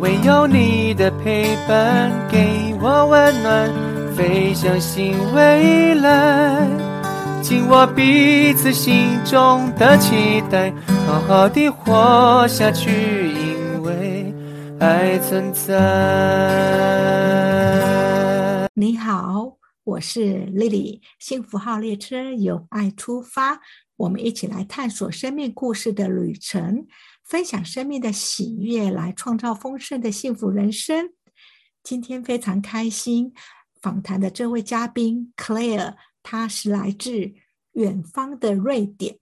唯有你的陪伴，给我温暖，飞向新未来。紧握彼此心中的期待，好好的活下去，因为爱存在。你好，我是 Lily，幸福号列车由爱出发，我们一起来探索生命故事的旅程。分享生命的喜悦，来创造丰盛的幸福人生。今天非常开心，访谈的这位嘉宾 Claire，他是来自远方的瑞典。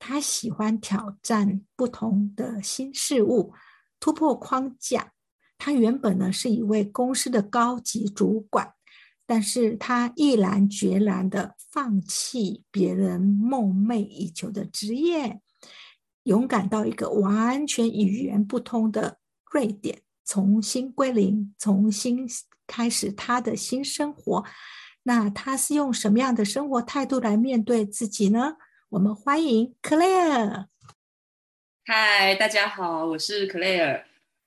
他喜欢挑战不同的新事物，突破框架。他原本呢是一位公司的高级主管，但是他毅然决然的放弃别人梦寐以求的职业。勇敢到一个完全语言不通的瑞典，重新归零，重新开始他的新生活。那他是用什么样的生活态度来面对自己呢？我们欢迎 Claire。嗨，大家好，我是 Claire。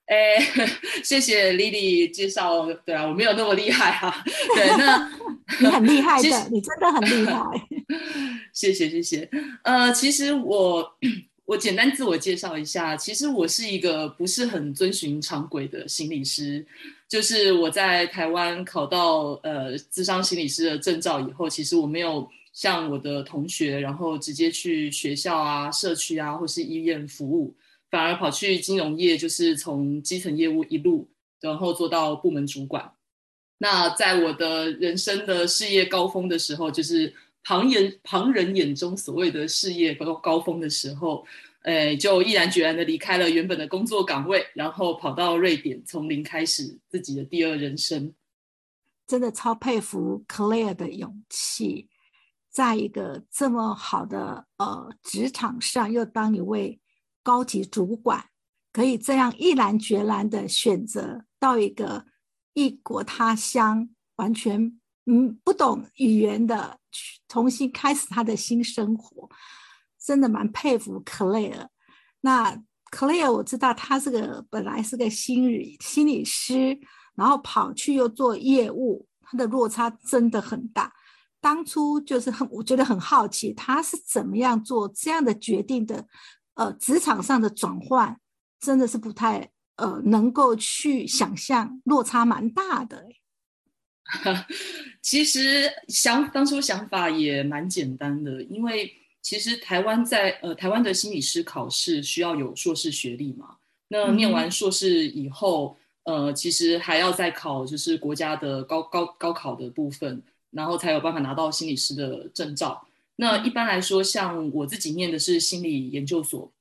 哎，谢谢 Lily 介绍。对啊，我没有那么厉害哈。对，那你很厉害的，你真的很厉害。谢谢，谢谢。呃，其实我。我简单自我介绍一下，其实我是一个不是很遵循常规的心理师，就是我在台湾考到呃智商心理师的证照以后，其实我没有像我的同学，然后直接去学校啊、社区啊或是医院服务，反而跑去金融业，就是从基层业务一路，然后做到部门主管。那在我的人生的事业高峰的时候，就是。旁人旁人眼中所谓的事业高高峰的时候，呃，就毅然决然的离开了原本的工作岗位，然后跑到瑞典，从零开始自己的第二人生。真的超佩服 Claire 的勇气，在一个这么好的呃职场上，又当一位高级主管，可以这样毅然决然的选择到一个异国他乡，完全。嗯，不懂语言的去，重新开始他的新生活，真的蛮佩服 Claire。那 Claire 我知道他是个本来是个心理心理师，然后跑去又做业务，他的落差真的很大。当初就是很，我觉得很好奇，他是怎么样做这样的决定的？呃，职场上的转换真的是不太呃能够去想象，落差蛮大的。其实想当初想法也蛮简单的，因为其实台湾在呃台湾的心理师考试需要有硕士学历嘛，那念完硕士以后，呃其实还要再考就是国家的高高高考的部分，然后才有办法拿到心理师的证照。那一般来说，像我自己念的是心理研究所，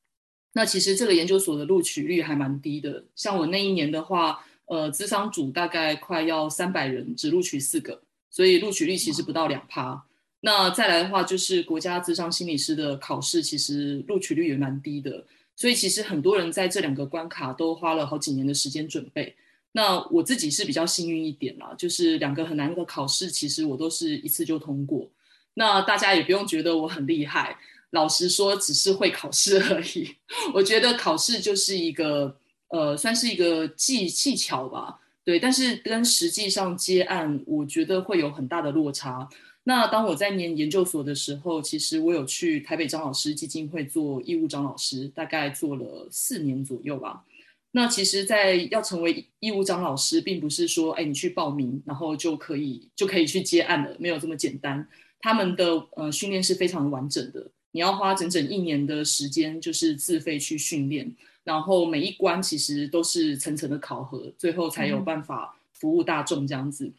那其实这个研究所的录取率还蛮低的，像我那一年的话。呃，资商组大概快要三百人，只录取四个，所以录取率其实不到两趴。那再来的话，就是国家资商心理师的考试，其实录取率也蛮低的。所以其实很多人在这两个关卡都花了好几年的时间准备。那我自己是比较幸运一点啦，就是两个很难的考试，其实我都是一次就通过。那大家也不用觉得我很厉害，老实说，只是会考试而已。我觉得考试就是一个。呃，算是一个技技巧吧，对，但是跟实际上接案，我觉得会有很大的落差。那当我在念研究所的时候，其实我有去台北张老师基金会做义务张老师，大概做了四年左右吧。那其实，在要成为义务张老师，并不是说，哎，你去报名，然后就可以就可以去接案了，没有这么简单。他们的呃训练是非常完整的，你要花整整一年的时间，就是自费去训练。然后每一关其实都是层层的考核，最后才有办法服务大众这样子。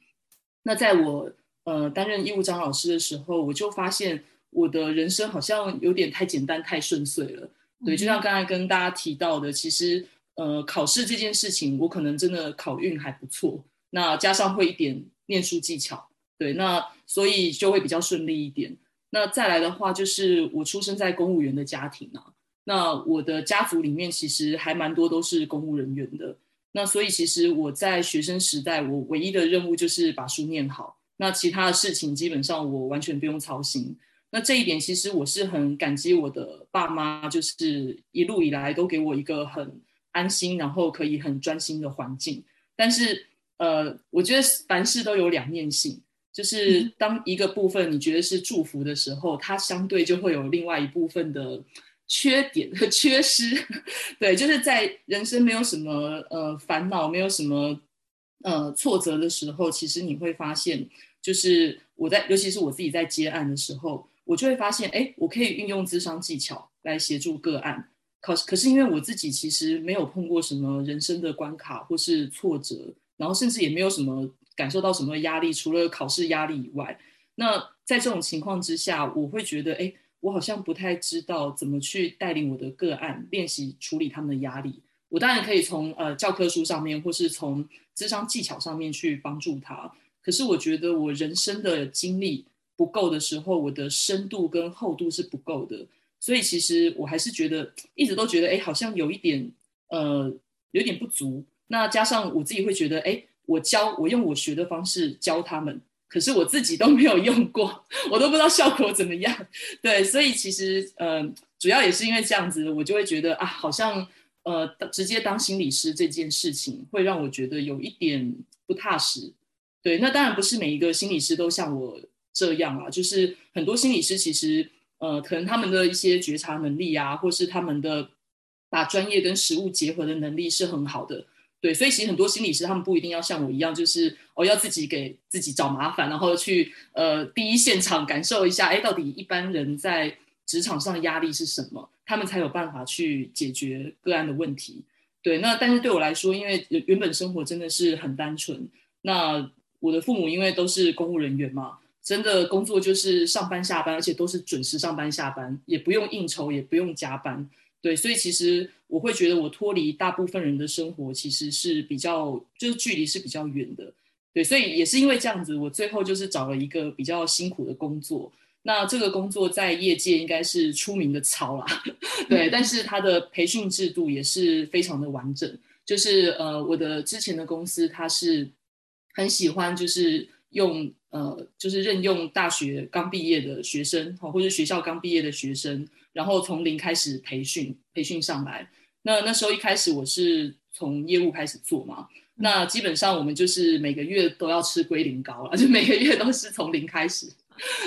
那在我呃担任义务张老师的时候，我就发现我的人生好像有点太简单、太顺遂了。对，就像刚才跟大家提到的，其实呃考试这件事情，我可能真的考运还不错，那加上会一点念书技巧，对，那所以就会比较顺利一点。那再来的话，就是我出生在公务员的家庭啊。那我的家族里面其实还蛮多都是公务人员的，那所以其实我在学生时代，我唯一的任务就是把书念好，那其他的事情基本上我完全不用操心。那这一点其实我是很感激我的爸妈，就是一路以来都给我一个很安心，然后可以很专心的环境。但是，呃，我觉得凡事都有两面性，就是当一个部分你觉得是祝福的时候，它相对就会有另外一部分的缺点和缺失。对，就是在人生没有什么呃烦恼，没有什么呃挫折的时候，其实你会发现，就是我在，尤其是我自己在接案的时候，我就会发现，哎，我可以运用智商技巧来协助个案。可是可是因为我自己其实没有碰过什么人生的关卡或是挫折，然后甚至也没有什么感受到什么压力，除了考试压力以外，那在这种情况之下，我会觉得，哎，我好像不太知道怎么去带领我的个案练习处理他们的压力。我当然可以从呃教科书上面，或是从智商技巧上面去帮助他。可是我觉得我人生的经历不够的时候，我的深度跟厚度是不够的。所以其实我还是觉得，一直都觉得，哎，好像有一点，呃，有点不足。那加上我自己会觉得，哎，我教我用我学的方式教他们，可是我自己都没有用过，我都不知道效果怎么样。对，所以其实，呃，主要也是因为这样子，我就会觉得啊，好像，呃，直接当心理师这件事情会让我觉得有一点不踏实。对，那当然不是每一个心理师都像我这样啊，就是很多心理师其实。呃，可能他们的一些觉察能力啊，或是他们的把专业跟实物结合的能力是很好的，对，所以其实很多心理师他们不一定要像我一样，就是哦要自己给自己找麻烦，然后去呃第一现场感受一下，哎，到底一般人在职场上的压力是什么，他们才有办法去解决个案的问题。对，那但是对我来说，因为原本生活真的是很单纯，那我的父母因为都是公务人员嘛。真的工作就是上班下班，而且都是准时上班下班，也不用应酬，也不用加班。对，所以其实我会觉得我脱离大部分人的生活，其实是比较就是距离是比较远的。对，所以也是因为这样子，我最后就是找了一个比较辛苦的工作。那这个工作在业界应该是出名的糙啦，对，但是它的培训制度也是非常的完整。就是呃，我的之前的公司，它是很喜欢就是用。呃，就是任用大学刚毕业的学生，或者学校刚毕业的学生，然后从零开始培训，培训上来。那那时候一开始我是从业务开始做嘛，那基本上我们就是每个月都要吃龟苓膏了，就每个月都是从零开始。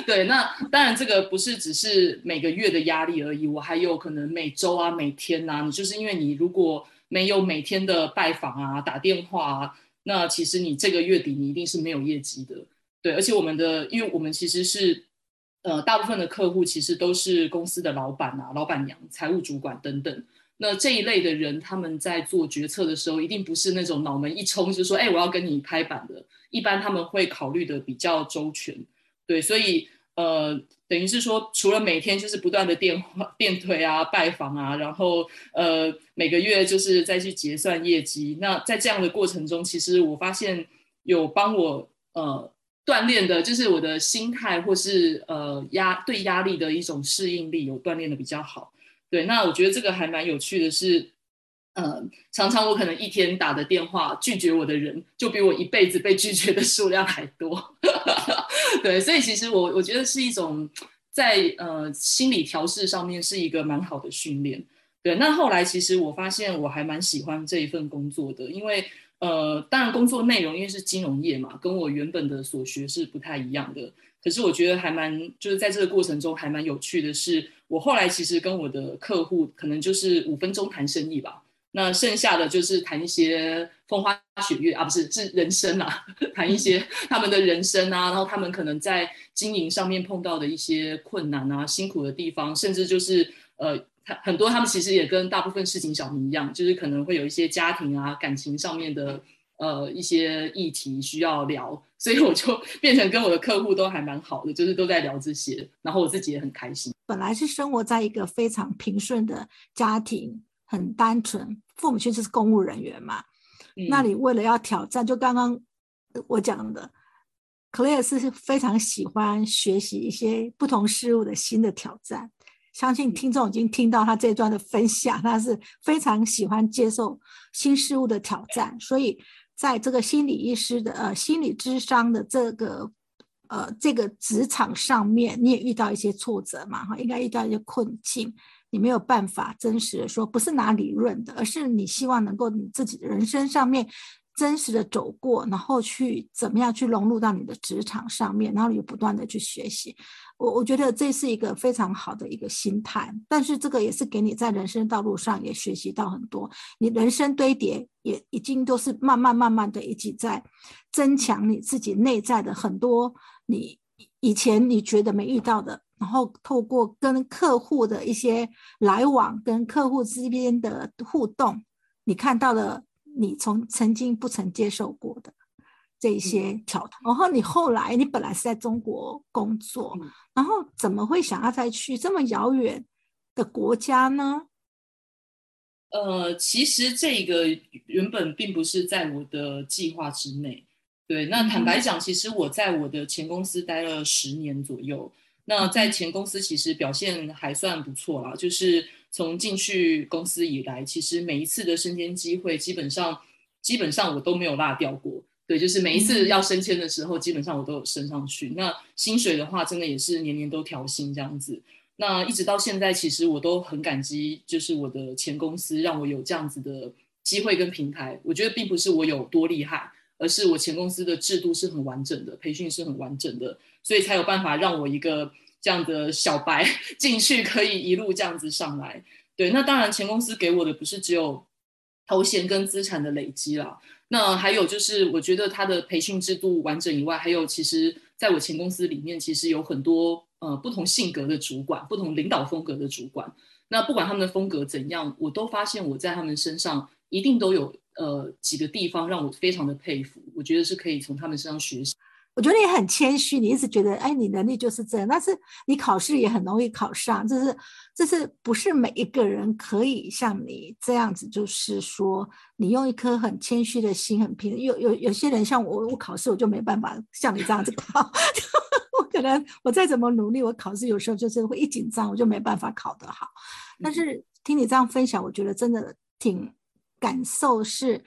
对，那当然这个不是只是每个月的压力而已，我还有可能每周啊、每天呐，你就是因为你如果没有每天的拜访啊、打电话啊，那其实你这个月底你一定是没有业绩的。对，而且我们的，因为我们其实是，呃，大部分的客户其实都是公司的老板啊、老板娘、财务主管等等。那这一类的人，他们在做决策的时候，一定不是那种脑门一冲就说，哎，我要跟你拍板的。一般他们会考虑的比较周全。对，所以，呃，等于是说，除了每天就是不断的电话、电推啊、拜访啊，然后，呃，每个月就是再去结算业绩。那在这样的过程中，其实我发现有帮我，呃。锻炼的就是我的心态，或是呃压对压力的一种适应力，有锻炼的比较好。对，那我觉得这个还蛮有趣的，是呃，常常我可能一天打的电话拒绝我的人，就比我一辈子被拒绝的数量还多。对，所以其实我我觉得是一种在呃心理调试上面是一个蛮好的训练。对，那后来其实我发现我还蛮喜欢这一份工作的，因为。呃，当然，工作内容因为是金融业嘛，跟我原本的所学是不太一样的。可是我觉得还蛮，就是在这个过程中还蛮有趣的是，我后来其实跟我的客户可能就是五分钟谈生意吧，那剩下的就是谈一些风花雪月啊，不是是人生啊，谈一些 他们的人生啊，然后他们可能在经营上面碰到的一些困难啊、辛苦的地方，甚至就是呃。很多他们其实也跟大部分市井小民一样，就是可能会有一些家庭啊、感情上面的呃一些议题需要聊，所以我就变成跟我的客户都还蛮好的，就是都在聊这些，然后我自己也很开心。本来是生活在一个非常平顺的家庭，很单纯，父母亲就是公务人员嘛。那你为了要挑战，就刚刚我讲的，Clare 是非常喜欢学习一些不同事物的新的挑战。相信听众已经听到他这段的分享，他是非常喜欢接受新事物的挑战，所以在这个心理医师的呃心理智商的这个呃这个职场上面，你也遇到一些挫折嘛哈，应该遇到一些困境。你没有办法真实的说，不是拿理论的，而是你希望能够你自己的人生上面真实的走过，然后去怎么样去融入到你的职场上面，然后你不断的去学习。我我觉得这是一个非常好的一个心态，但是这个也是给你在人生道路上也学习到很多，你人生堆叠也已经都是慢慢慢慢的一起在增强你自己内在的很多你以前你觉得没遇到的，然后透过跟客户的一些来往，跟客户之间的互动，你看到了你从曾经不曾接受过的。这些挑战，然后你后来你本来是在中国工作，然后怎么会想要再去这么遥远的国家呢？呃，其实这个原本并不是在我的计划之内。对，那坦白讲，其实我在我的前公司待了十年左右，那在前公司其实表现还算不错啦。就是从进去公司以来，其实每一次的升迁机会，基本上基本上我都没有落掉过。对，就是每一次要升迁的时候，基本上我都有升上去。那薪水的话，真的也是年年都调薪这样子。那一直到现在，其实我都很感激，就是我的前公司让我有这样子的机会跟平台。我觉得并不是我有多厉害，而是我前公司的制度是很完整的，培训是很完整的，所以才有办法让我一个这样的小白 进去，可以一路这样子上来。对，那当然前公司给我的不是只有头衔跟资产的累积啦。那还有就是，我觉得他的培训制度完整以外，还有其实在我前公司里面，其实有很多呃不同性格的主管，不同领导风格的主管。那不管他们的风格怎样，我都发现我在他们身上一定都有呃几个地方让我非常的佩服。我觉得是可以从他们身上学习。我觉得你很谦虚，你一直觉得，哎，你能力就是这样，但是你考试也很容易考上，这是，这是不是每一个人可以像你这样子？就是说，你用一颗很谦虚的心，很平。有有有些人像我，我考试我就没办法像你这样子考，我可能我再怎么努力，我考试有时候就是会一紧张，我就没办法考得好。但是听你这样分享，我觉得真的挺感受是，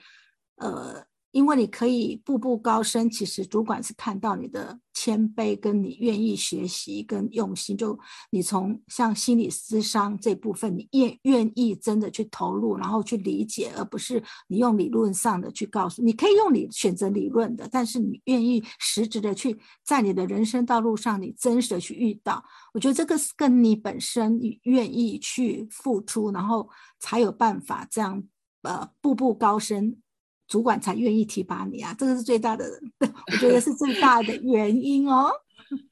呃。因为你可以步步高升，其实主管是看到你的谦卑，跟你愿意学习跟用心。就你从像心理咨商这部分，你愿愿意真的去投入，然后去理解，而不是你用理论上的去告诉。你可以用理选择理论的，但是你愿意实质的去在你的人生道路上，你真实的去遇到。我觉得这个是跟你本身你愿意去付出，然后才有办法这样呃步步高升。主管才愿意提拔你啊，这个是最大的，我觉得是最大的原因哦。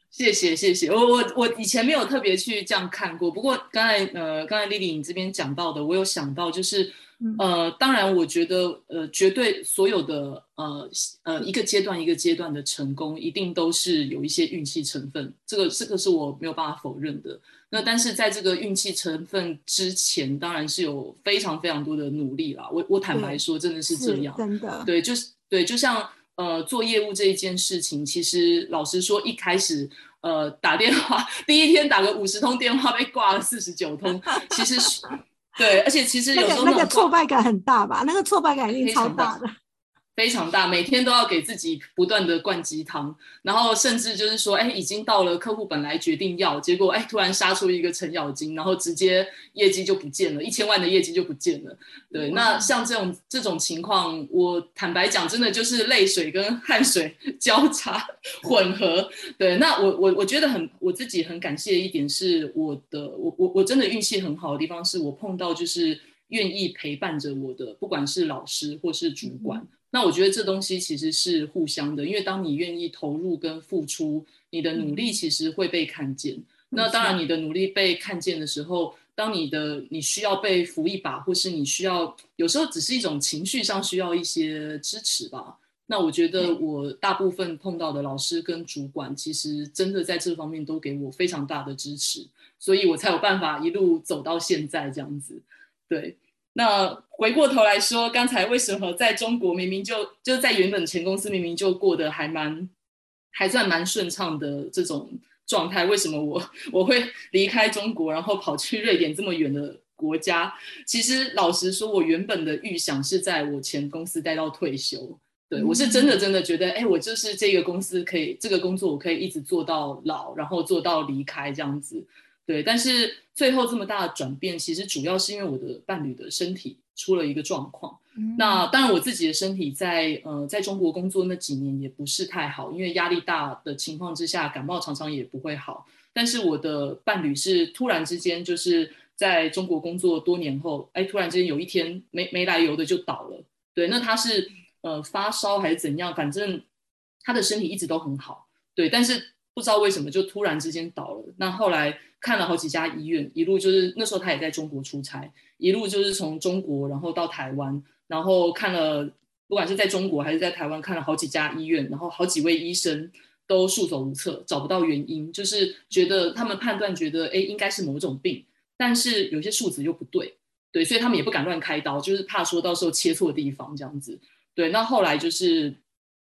谢谢谢谢，我我我以前没有特别去这样看过，不过刚才呃刚才丽丽你这边讲到的，我有想到就是。呃，当然，我觉得，呃，绝对所有的，呃，呃，一个阶段一个阶段的成功，一定都是有一些运气成分，这个这个是我没有办法否认的。那但是在这个运气成分之前，当然是有非常非常多的努力啦。我我坦白说，真的是这样，真的，对，就是对，就像呃，做业务这一件事情，其实老实说，一开始，呃，打电话第一天打个五十通电话，被挂了四十九通，其实是。对，而且其实有时候那个挫败感很大吧？那个挫败感一定超大的。非常大，每天都要给自己不断的灌鸡汤，然后甚至就是说，哎，已经到了客户本来决定要，结果哎，突然杀出一个程咬金，然后直接业绩就不见了，一千万的业绩就不见了。对，那像这种这种情况，我坦白讲，真的就是泪水跟汗水 交叉混合。对，那我我我觉得很我自己很感谢一点是我的，我我我真的运气很好的地方是我碰到就是愿意陪伴着我的，不管是老师或是主管。那我觉得这东西其实是互相的，因为当你愿意投入跟付出，你的努力其实会被看见。那当然，你的努力被看见的时候，当你的你需要被扶一把，或是你需要有时候只是一种情绪上需要一些支持吧。那我觉得我大部分碰到的老师跟主管，其实真的在这方面都给我非常大的支持，所以我才有办法一路走到现在这样子。对。那回过头来说，刚才为什么在中国明明就就在原本前公司明明就过得还蛮还算蛮顺畅的这种状态，为什么我我会离开中国，然后跑去瑞典这么远的国家？其实老实说，我原本的预想是在我前公司待到退休，对我是真的真的觉得，哎，我就是这个公司可以这个工作我可以一直做到老，然后做到离开这样子。对，但是最后这么大的转变，其实主要是因为我的伴侣的身体出了一个状况。那当然，我自己的身体在呃在中国工作那几年也不是太好，因为压力大的情况之下，感冒常常也不会好。但是我的伴侣是突然之间就是在中国工作多年后，哎，突然之间有一天没没来由的就倒了。对，那他是呃发烧还是怎样？反正他的身体一直都很好。对，但是不知道为什么就突然之间倒了。那后来看了好几家医院，一路就是那时候他也在中国出差，一路就是从中国然后到台湾。然后看了，不管是在中国还是在台湾，看了好几家医院，然后好几位医生都束手无策，找不到原因，就是觉得他们判断觉得，哎，应该是某种病，但是有些数字又不对，对，所以他们也不敢乱开刀，就是怕说到时候切错地方这样子。对，那后来就是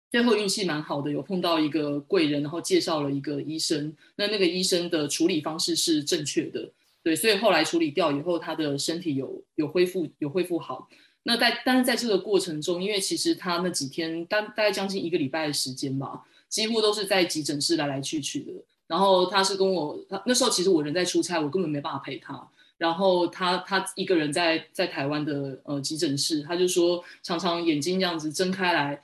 最后运气蛮好的，有碰到一个贵人，然后介绍了一个医生，那那个医生的处理方式是正确的，对，所以后来处理掉以后，他的身体有有恢复，有恢复好。那在但是在这个过程中，因为其实他那几天，大大概将近一个礼拜的时间吧，几乎都是在急诊室来来去去的。然后他是跟我，他那时候其实我人在出差，我根本没办法陪他。然后他他一个人在在台湾的呃急诊室，他就说常常眼睛这样子睁开来，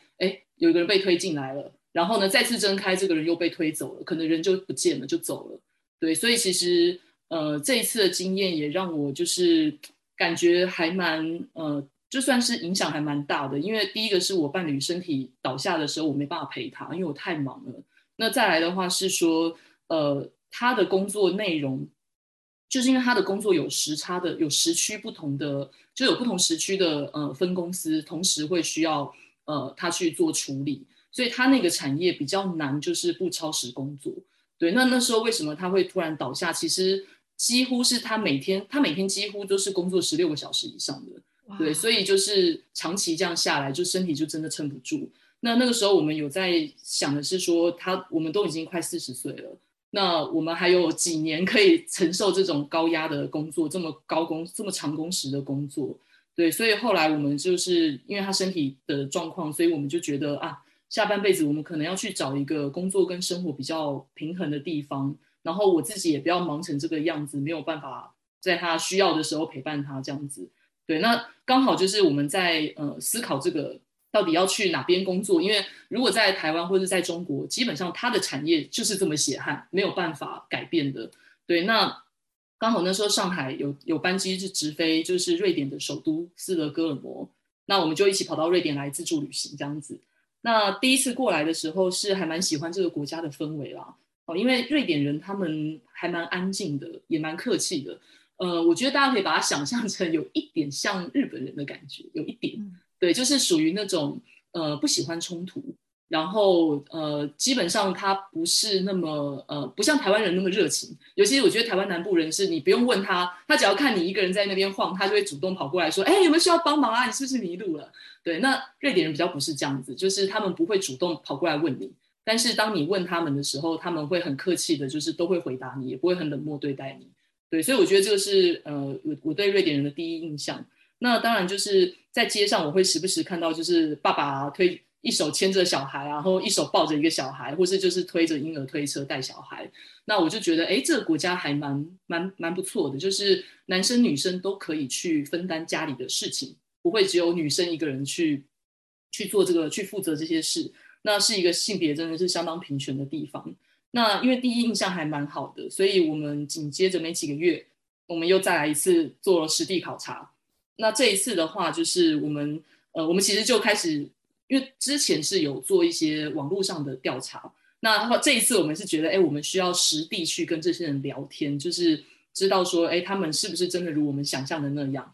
有一个人被推进来了，然后呢再次睁开，这个人又被推走了，可能人就不见了，就走了。对，所以其实呃这一次的经验也让我就是感觉还蛮呃。就算是影响还蛮大的，因为第一个是我伴侣身体倒下的时候，我没办法陪他，因为我太忙了。那再来的话是说，呃，他的工作内容，就是因为他的工作有时差的，有时区不同的，就有不同时区的呃分公司，同时会需要呃他去做处理，所以他那个产业比较难，就是不超时工作。对，那那时候为什么他会突然倒下？其实几乎是他每天，他每天几乎都是工作十六个小时以上的。对，所以就是长期这样下来，就身体就真的撑不住。那那个时候我们有在想的是说，他我们都已经快四十岁了，那我们还有几年可以承受这种高压的工作，这么高工、这么长工时的工作。对，所以后来我们就是因为他身体的状况，所以我们就觉得啊，下半辈子我们可能要去找一个工作跟生活比较平衡的地方，然后我自己也不要忙成这个样子，没有办法在他需要的时候陪伴他这样子。对，那刚好就是我们在呃思考这个到底要去哪边工作，因为如果在台湾或者在中国，基本上它的产业就是这么血汗，没有办法改变的。对，那刚好那时候上海有有班机是直飞，就是瑞典的首都斯德哥尔摩，那我们就一起跑到瑞典来自助旅行这样子。那第一次过来的时候是还蛮喜欢这个国家的氛围啦，哦，因为瑞典人他们还蛮安静的，也蛮客气的。呃，我觉得大家可以把它想象成有一点像日本人的感觉，有一点，对，就是属于那种呃不喜欢冲突，然后呃基本上他不是那么呃不像台湾人那么热情，尤其我觉得台湾南部人是你不用问他，他只要看你一个人在那边晃，他就会主动跑过来说，哎，有没有需要帮忙啊？你是不是迷路了？对，那瑞典人比较不是这样子，就是他们不会主动跑过来问你，但是当你问他们的时候，他们会很客气的，就是都会回答你，也不会很冷漠对待你。对，所以我觉得这个是呃，我我对瑞典人的第一印象。那当然就是在街上，我会时不时看到，就是爸爸推一手牵着小孩，然后一手抱着一个小孩，或是就是推着婴儿推车带小孩。那我就觉得，哎，这个国家还蛮蛮蛮不错的，就是男生女生都可以去分担家里的事情，不会只有女生一个人去去做这个去负责这些事。那是一个性别真的是相当平权的地方。那因为第一印象还蛮好的，所以我们紧接着没几个月，我们又再来一次做了实地考察。那这一次的话，就是我们呃，我们其实就开始，因为之前是有做一些网络上的调查。那这一次我们是觉得，哎，我们需要实地去跟这些人聊天，就是知道说，哎，他们是不是真的如我们想象的那样？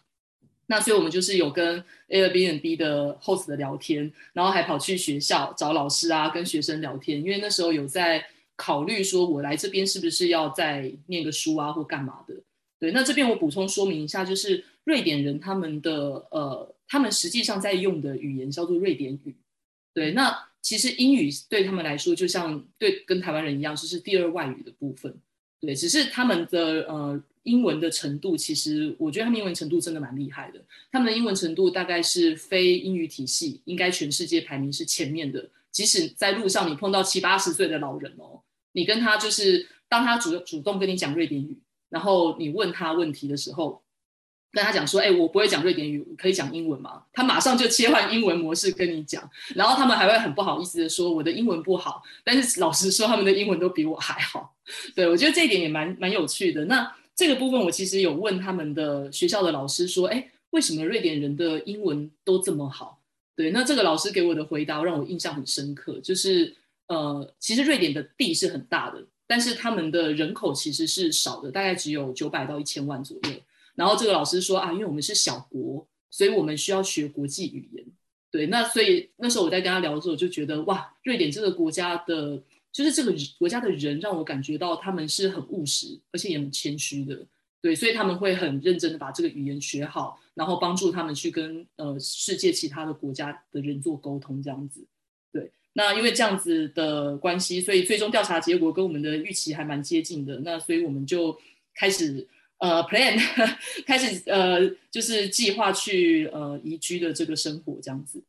那所以我们就是有跟 Airbnb 的 host 的聊天，然后还跑去学校找老师啊，跟学生聊天，因为那时候有在。考虑说，我来这边是不是要再念个书啊，或干嘛的？对，那这边我补充说明一下，就是瑞典人他们的呃，他们实际上在用的语言叫做瑞典语。对，那其实英语对他们来说，就像对跟台湾人一样，就是第二外语的部分。对，只是他们的呃英文的程度，其实我觉得他们英文程度真的蛮厉害的。他们的英文程度大概是非英语体系应该全世界排名是前面的，即使在路上你碰到七八十岁的老人哦。你跟他就是，当他主主动跟你讲瑞典语，然后你问他问题的时候，跟他讲说，哎，我不会讲瑞典语，可以讲英文吗？他马上就切换英文模式跟你讲，然后他们还会很不好意思的说，我的英文不好，但是老实说，他们的英文都比我还好。对我觉得这一点也蛮蛮有趣的。那这个部分我其实有问他们的学校的老师说，哎，为什么瑞典人的英文都这么好？对，那这个老师给我的回答让我印象很深刻，就是呃，其实瑞典的地是很大的。但是他们的人口其实是少的，大概只有九百到一千万左右。然后这个老师说啊，因为我们是小国，所以我们需要学国际语言。对，那所以那时候我在跟他聊的时候，就觉得哇，瑞典这个国家的，就是这个国家的人让我感觉到他们是很务实，而且也很谦虚的。对，所以他们会很认真的把这个语言学好，然后帮助他们去跟呃世界其他的国家的人做沟通，这样子。对那因为这样子的关系，所以最终调查结果跟我们的预期还蛮接近的。那所以我们就开始呃 plan，开始呃就是计划去呃移居的这个生活这样子。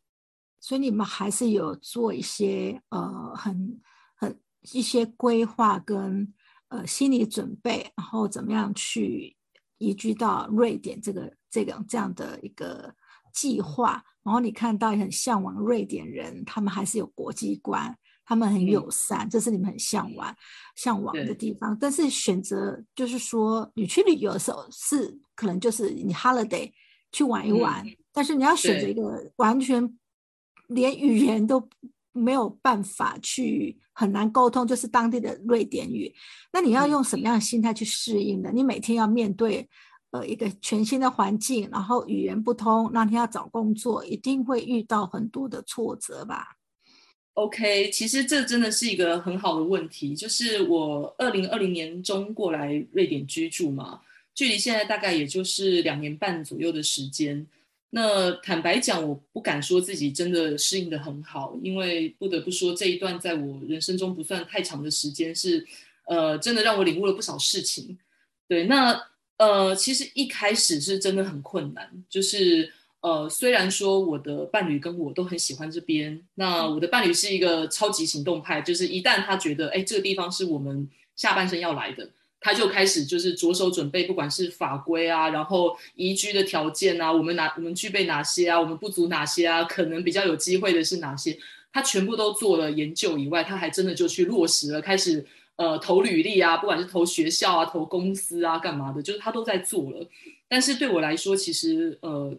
所以你们还是有做一些呃很很一些规划跟呃心理准备，然后怎么样去移居到瑞典这个这个这样的一个计划。然后你看到很向往瑞典人，他们还是有国际观，他们很友善，这是你们很向往向往的地方。但是选择就是说，你去旅游的时候是可能就是你 holiday 去玩一玩，但是你要选择一个完全连语言都没有办法去很难沟通，就是当地的瑞典语，那你要用什么样的心态去适应呢？你每天要面对。呃，一个全新的环境，然后语言不通，那你要找工作，一定会遇到很多的挫折吧？OK，其实这真的是一个很好的问题。就是我二零二零年中过来瑞典居住嘛，距离现在大概也就是两年半左右的时间。那坦白讲，我不敢说自己真的适应的很好，因为不得不说这一段在我人生中不算太长的时间，是呃，真的让我领悟了不少事情。对，那。呃，其实一开始是真的很困难，就是呃，虽然说我的伴侣跟我都很喜欢这边，那我的伴侣是一个超级行动派，就是一旦他觉得哎这个地方是我们下半生要来的，他就开始就是着手准备，不管是法规啊，然后宜居的条件啊，我们哪我们具备哪些啊，我们不足哪些啊，可能比较有机会的是哪些，他全部都做了研究以外，他还真的就去落实了，开始。呃，投履历啊，不管是投学校啊，投公司啊，干嘛的，就是他都在做了。但是对我来说，其实呃，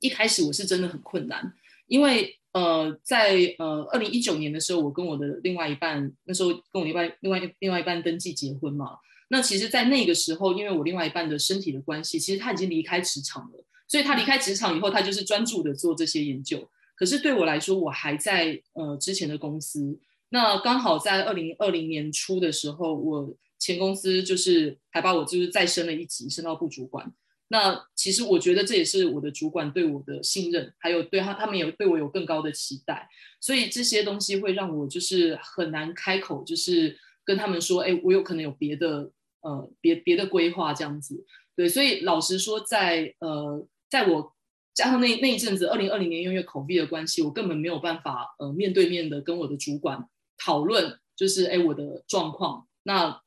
一开始我是真的很困难，因为呃，在呃二零一九年的时候，我跟我的另外一半，那时候跟我另外另外另外一半登记结婚嘛。那其实，在那个时候，因为我另外一半的身体的关系，其实他已经离开职场了，所以他离开职场以后，他就是专注的做这些研究。可是对我来说，我还在呃之前的公司。那刚好在二零二零年初的时候，我前公司就是还把我就是再升了一级，升到部主管。那其实我觉得这也是我的主管对我的信任，还有对他他们也对我有更高的期待。所以这些东西会让我就是很难开口，就是跟他们说，哎，我有可能有别的呃别别的规划这样子。对，所以老实说，在呃在我加上那那一阵子，二零二零年因为口鼻的关系，我根本没有办法呃面对面的跟我的主管。讨论就是哎，我的状况。那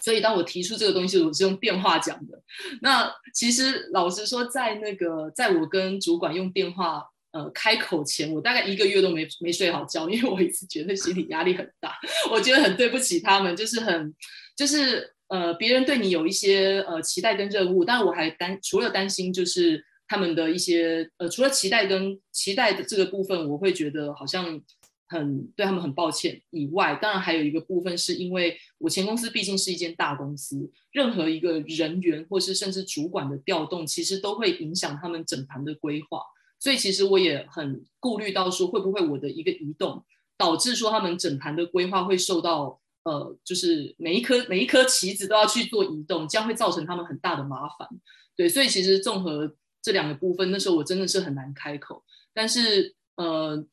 所以当我提出这个东西，我是用电话讲的。那其实老实说，在那个在我跟主管用电话呃开口前，我大概一个月都没没睡好觉，因为我一直觉得心理压力很大。我觉得很对不起他们，就是很就是呃别人对你有一些呃期待跟任务，但我还担除了担心就是他们的一些呃除了期待跟期待的这个部分，我会觉得好像。很对他们很抱歉以外，当然还有一个部分是因为我前公司毕竟是一间大公司，任何一个人员或是甚至主管的调动，其实都会影响他们整盘的规划。所以其实我也很顾虑到说，会不会我的一个移动导致说他们整盘的规划会受到呃，就是每一颗每一颗棋子都要去做移动，将会造成他们很大的麻烦。对，所以其实综合这两个部分，那时候我真的是很难开口。但是呃。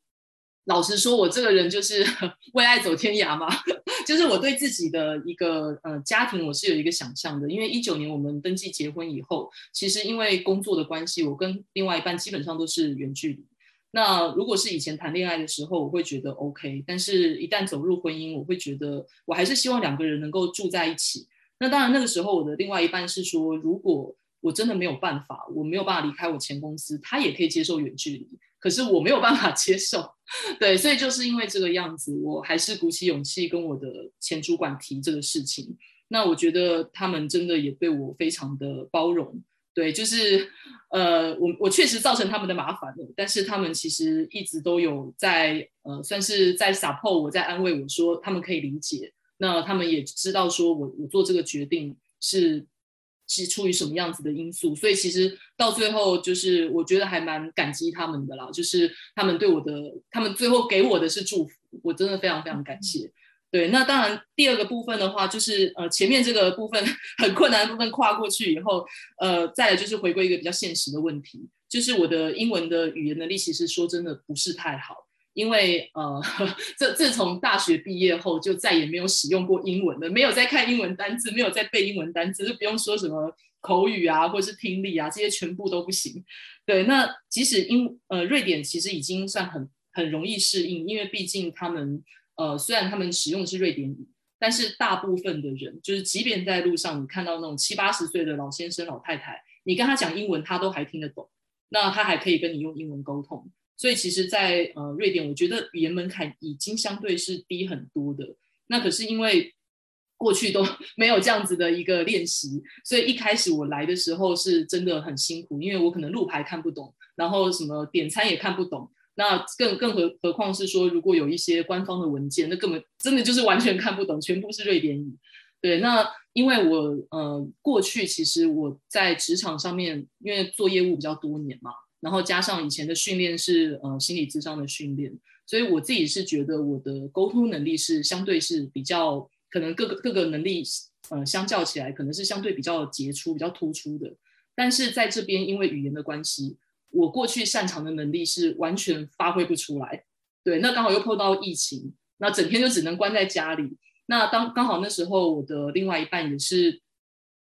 老实说，我这个人就是 为爱走天涯嘛，就是我对自己的一个呃家庭，我是有一个想象的。因为一九年我们登记结婚以后，其实因为工作的关系，我跟另外一半基本上都是远距离。那如果是以前谈恋爱的时候，我会觉得 OK，但是一旦走入婚姻，我会觉得我还是希望两个人能够住在一起。那当然那个时候我的另外一半是说，如果我真的没有办法，我没有办法离开我前公司，他也可以接受远距离，可是我没有办法接受，对，所以就是因为这个样子，我还是鼓起勇气跟我的前主管提这个事情。那我觉得他们真的也对我非常的包容，对，就是呃，我我确实造成他们的麻烦了，但是他们其实一直都有在呃，算是在 support 我，在安慰我说他们可以理解，那他们也知道说我我做这个决定是。是出于什么样子的因素，所以其实到最后就是我觉得还蛮感激他们的啦，就是他们对我的，他们最后给我的是祝福，我真的非常非常感谢。对，那当然第二个部分的话，就是呃前面这个部分 很困难的部分跨过去以后，呃再来就是回归一个比较现实的问题，就是我的英文的语言能力其实说真的不是太好。因为呃，自自从大学毕业后，就再也没有使用过英文了，没有在看英文单字，没有在背英文单字，就不用说什么口语啊，或是听力啊，这些全部都不行。对，那即使英呃瑞典其实已经算很很容易适应，因为毕竟他们呃虽然他们使用的是瑞典语，但是大部分的人就是即便在路上你看到那种七八十岁的老先生老太太，你跟他讲英文，他都还听得懂，那他还可以跟你用英文沟通。所以其实，在呃瑞典，我觉得语言门槛已经相对是低很多的。那可是因为过去都 没有这样子的一个练习，所以一开始我来的时候是真的很辛苦，因为我可能路牌看不懂，然后什么点餐也看不懂。那更更何何况是说，如果有一些官方的文件，那根本真的就是完全看不懂，全部是瑞典语。对，那因为我呃过去其实我在职场上面，因为做业务比较多年嘛。然后加上以前的训练是呃心理智商的训练，所以我自己是觉得我的沟通能力是相对是比较可能各个各个能力呃相较起来可能是相对比较杰出比较突出的。但是在这边因为语言的关系，我过去擅长的能力是完全发挥不出来。对，那刚好又碰到疫情，那整天就只能关在家里。那当刚好那时候我的另外一半也是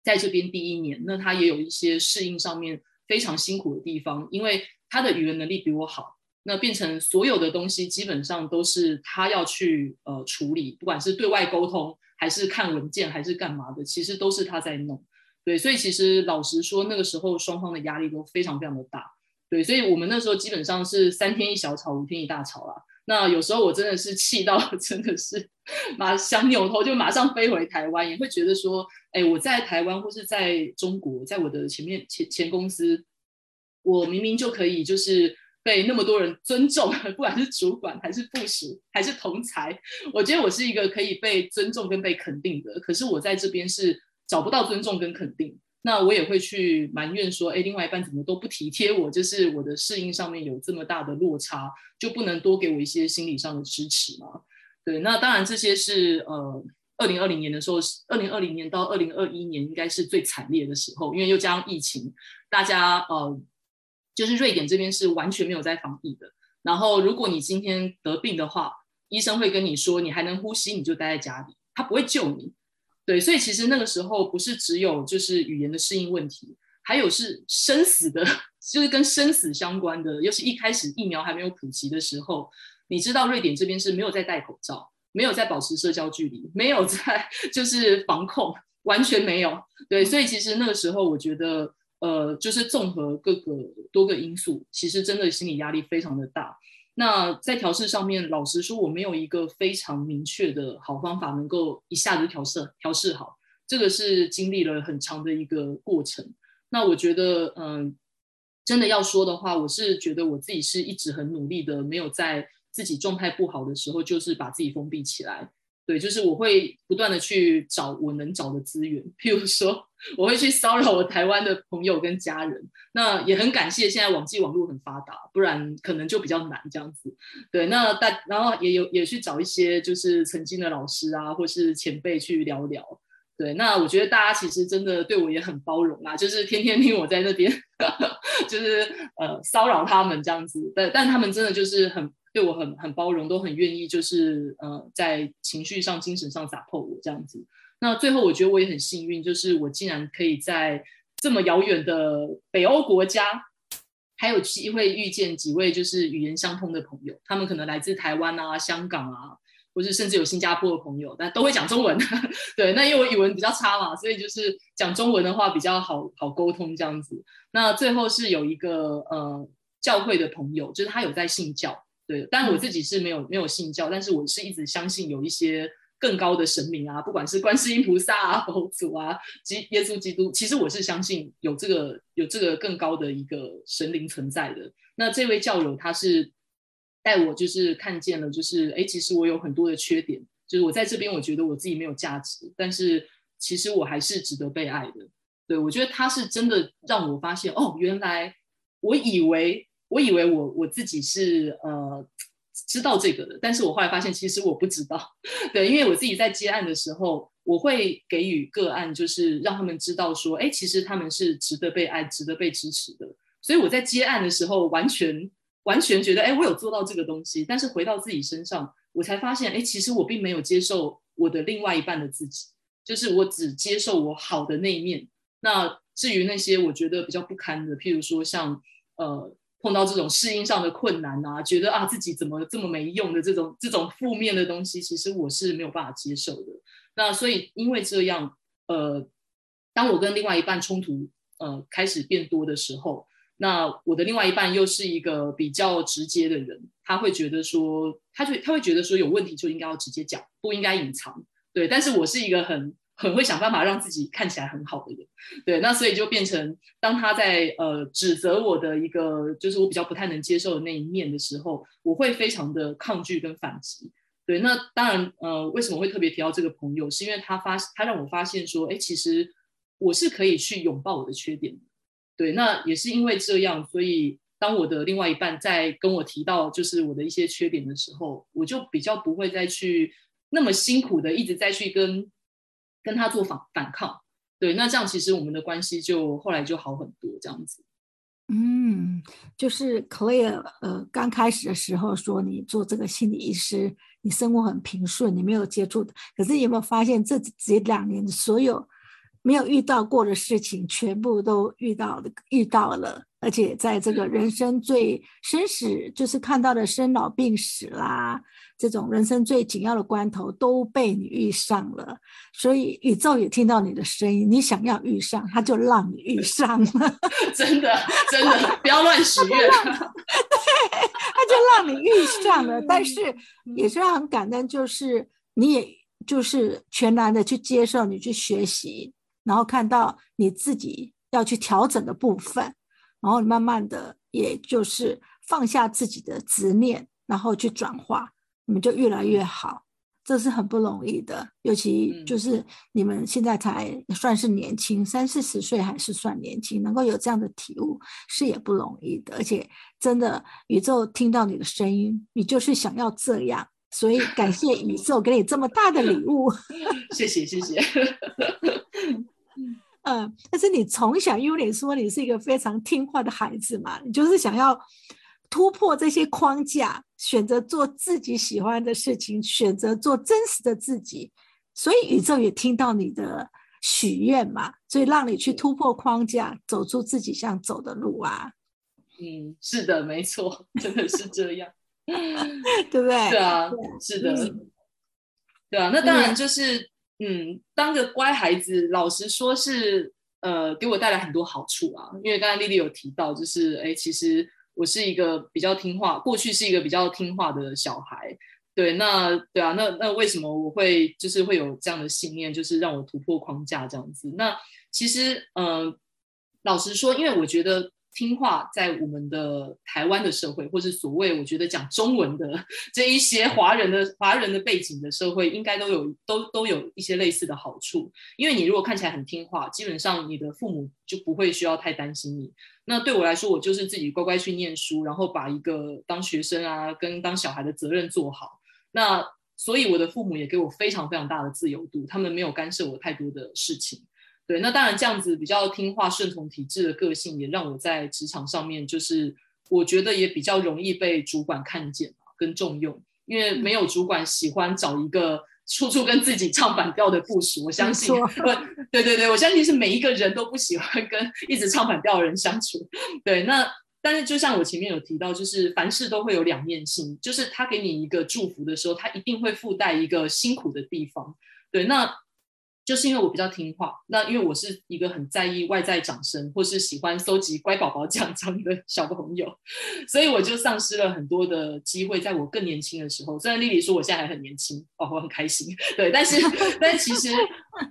在这边第一年，那他也有一些适应上面。非常辛苦的地方，因为他的语言能力比我好，那变成所有的东西基本上都是他要去呃处理，不管是对外沟通，还是看文件，还是干嘛的，其实都是他在弄。对，所以其实老实说，那个时候双方的压力都非常非常的大。对，所以我们那时候基本上是三天一小吵，五天一大吵啦。那有时候我真的是气到 真的是马想扭头就马上飞回台湾，也会觉得说，哎，我在台湾或是在中国，在我的前面前前公司，我明明就可以就是被那么多人尊重，不管是主管还是部属还是同才，我觉得我是一个可以被尊重跟被肯定的。可是我在这边是找不到尊重跟肯定。那我也会去埋怨说，哎，另外一半怎么都不体贴我，就是我的适应上面有这么大的落差，就不能多给我一些心理上的支持吗？对，那当然这些是呃，二零二零年的时候，二零二零年到二零二一年应该是最惨烈的时候，因为又加上疫情，大家呃，就是瑞典这边是完全没有在防疫的。然后如果你今天得病的话，医生会跟你说你还能呼吸，你就待在家里，他不会救你。对，所以其实那个时候不是只有就是语言的适应问题，还有是生死的，就是跟生死相关的。尤其一开始疫苗还没有普及的时候，你知道瑞典这边是没有在戴口罩，没有在保持社交距离，没有在 就是防控，完全没有。对，所以其实那个时候我觉得，呃，就是综合各个多个因素，其实真的心理压力非常的大。那在调试上面，老实说，我没有一个非常明确的好方法，能够一下子调试调试好。这个是经历了很长的一个过程。那我觉得，嗯，真的要说的话，我是觉得我自己是一直很努力的，没有在自己状态不好的时候，就是把自己封闭起来。对，就是我会不断的去找我能找的资源，譬如说，我会去骚扰我台湾的朋友跟家人。那也很感谢现在网际网络很发达，不然可能就比较难这样子。对，那大然后也有也去找一些就是曾经的老师啊，或是前辈去聊聊。对，那我觉得大家其实真的对我也很包容啊，就是天天听我在那边，就是呃骚扰他们这样子。但但他们真的就是很。对我很很包容，都很愿意，就是呃，在情绪上、精神上撒破我这样子。那最后，我觉得我也很幸运，就是我竟然可以在这么遥远的北欧国家，还有机会遇见几位就是语言相通的朋友。他们可能来自台湾啊、香港啊，或是甚至有新加坡的朋友，但都会讲中文。对，那因为我语文比较差嘛，所以就是讲中文的话比较好好沟通这样子。那最后是有一个呃教会的朋友，就是他有在信教，对，但我自己是没有没有信教，但是我是一直相信有一些更高的神明啊，不管是观世音菩萨啊、佛祖啊、基耶稣基督，其实我是相信有这个有这个更高的一个神灵存在的。那这位教友他是。带我就是看见了，就是哎，其实我有很多的缺点，就是我在这边我觉得我自己没有价值，但是其实我还是值得被爱的。对我觉得他是真的让我发现，哦，原来我以为我以为我我自己是呃知道这个的，但是我后来发现其实我不知道。对，因为我自己在接案的时候，我会给予个案，就是让他们知道说，哎，其实他们是值得被爱、值得被支持的。所以我在接案的时候完全。完全觉得，哎，我有做到这个东西，但是回到自己身上，我才发现，哎，其实我并没有接受我的另外一半的自己，就是我只接受我好的那一面。那至于那些我觉得比较不堪的，譬如说像呃碰到这种适应上的困难啊，觉得啊自己怎么这么没用的这种这种负面的东西，其实我是没有办法接受的。那所以因为这样，呃，当我跟另外一半冲突呃开始变多的时候。那我的另外一半又是一个比较直接的人，他会觉得说，他就他会觉得说有问题就应该要直接讲，不应该隐藏。对，但是我是一个很很会想办法让自己看起来很好的人。对，那所以就变成当他在呃指责我的一个就是我比较不太能接受的那一面的时候，我会非常的抗拒跟反击。对，那当然呃为什么会特别提到这个朋友，是因为他发他让我发现说，哎，其实我是可以去拥抱我的缺点的。对，那也是因为这样，所以当我的另外一半在跟我提到就是我的一些缺点的时候，我就比较不会再去那么辛苦的一直在去跟跟他做反反抗。对，那这样其实我们的关系就后来就好很多，这样子。嗯，就是 Clear，呃，刚开始的时候说你做这个心理医师，你生活很平顺，你没有接触的，可是你有没有发现这这两年所有？没有遇到过的事情，全部都遇到了，遇到了，而且在这个人生最生死，就是看到的生老病死啦，这种人生最紧要的关头，都被你遇上了。所以宇宙也听到你的声音，你想要遇上，他就让你遇上了。真的，真的，不要乱许愿。对，他就让你遇上了。但是也是很感恩，就是你也就是全然的去接受，你去学习。然后看到你自己要去调整的部分，然后慢慢的，也就是放下自己的执念，然后去转化，你们就越来越好。这是很不容易的，尤其就是你们现在才算是年轻，三四十岁还是算年轻，能够有这样的体悟是也不容易的。而且真的，宇宙听到你的声音，你就是想要这样，所以感谢宇宙给你这么大的礼物。谢谢，谢谢。嗯，但是你从小，因为你说你是一个非常听话的孩子嘛，你就是想要突破这些框架，选择做自己喜欢的事情，选择做真实的自己，所以宇宙也听到你的许愿嘛，所以让你去突破框架，走出自己想走的路啊。嗯，是的，没错，真的是这样，对不对？对啊，是的，对啊，那当然就是。嗯，当个乖孩子，老实说是，呃，给我带来很多好处啊。因为刚才丽丽有提到，就是，哎，其实我是一个比较听话，过去是一个比较听话的小孩。对，那对啊，那那为什么我会就是会有这样的信念，就是让我突破框架这样子？那其实，嗯，老实说，因为我觉得。听话，在我们的台湾的社会，或是所谓我觉得讲中文的这一些华人的华人的背景的社会，应该都有都都有一些类似的好处。因为你如果看起来很听话，基本上你的父母就不会需要太担心你。那对我来说，我就是自己乖乖去念书，然后把一个当学生啊跟当小孩的责任做好。那所以我的父母也给我非常非常大的自由度，他们没有干涉我太多的事情。对，那当然这样子比较听话、顺从体制的个性，也让我在职场上面，就是我觉得也比较容易被主管看见跟重用。因为没有主管喜欢找一个处处跟自己唱反调的部署，我相信，对对对，我相信是每一个人都不喜欢跟一直唱反调的人相处。对，那但是就像我前面有提到，就是凡事都会有两面性，就是他给你一个祝福的时候，他一定会附带一个辛苦的地方。对，那。就是因为我比较听话，那因为我是一个很在意外在掌声，或是喜欢搜集乖宝宝奖章的小朋友，所以我就丧失了很多的机会。在我更年轻的时候，虽然丽丽说我现在还很年轻哦，我很开心，对，但是 但其实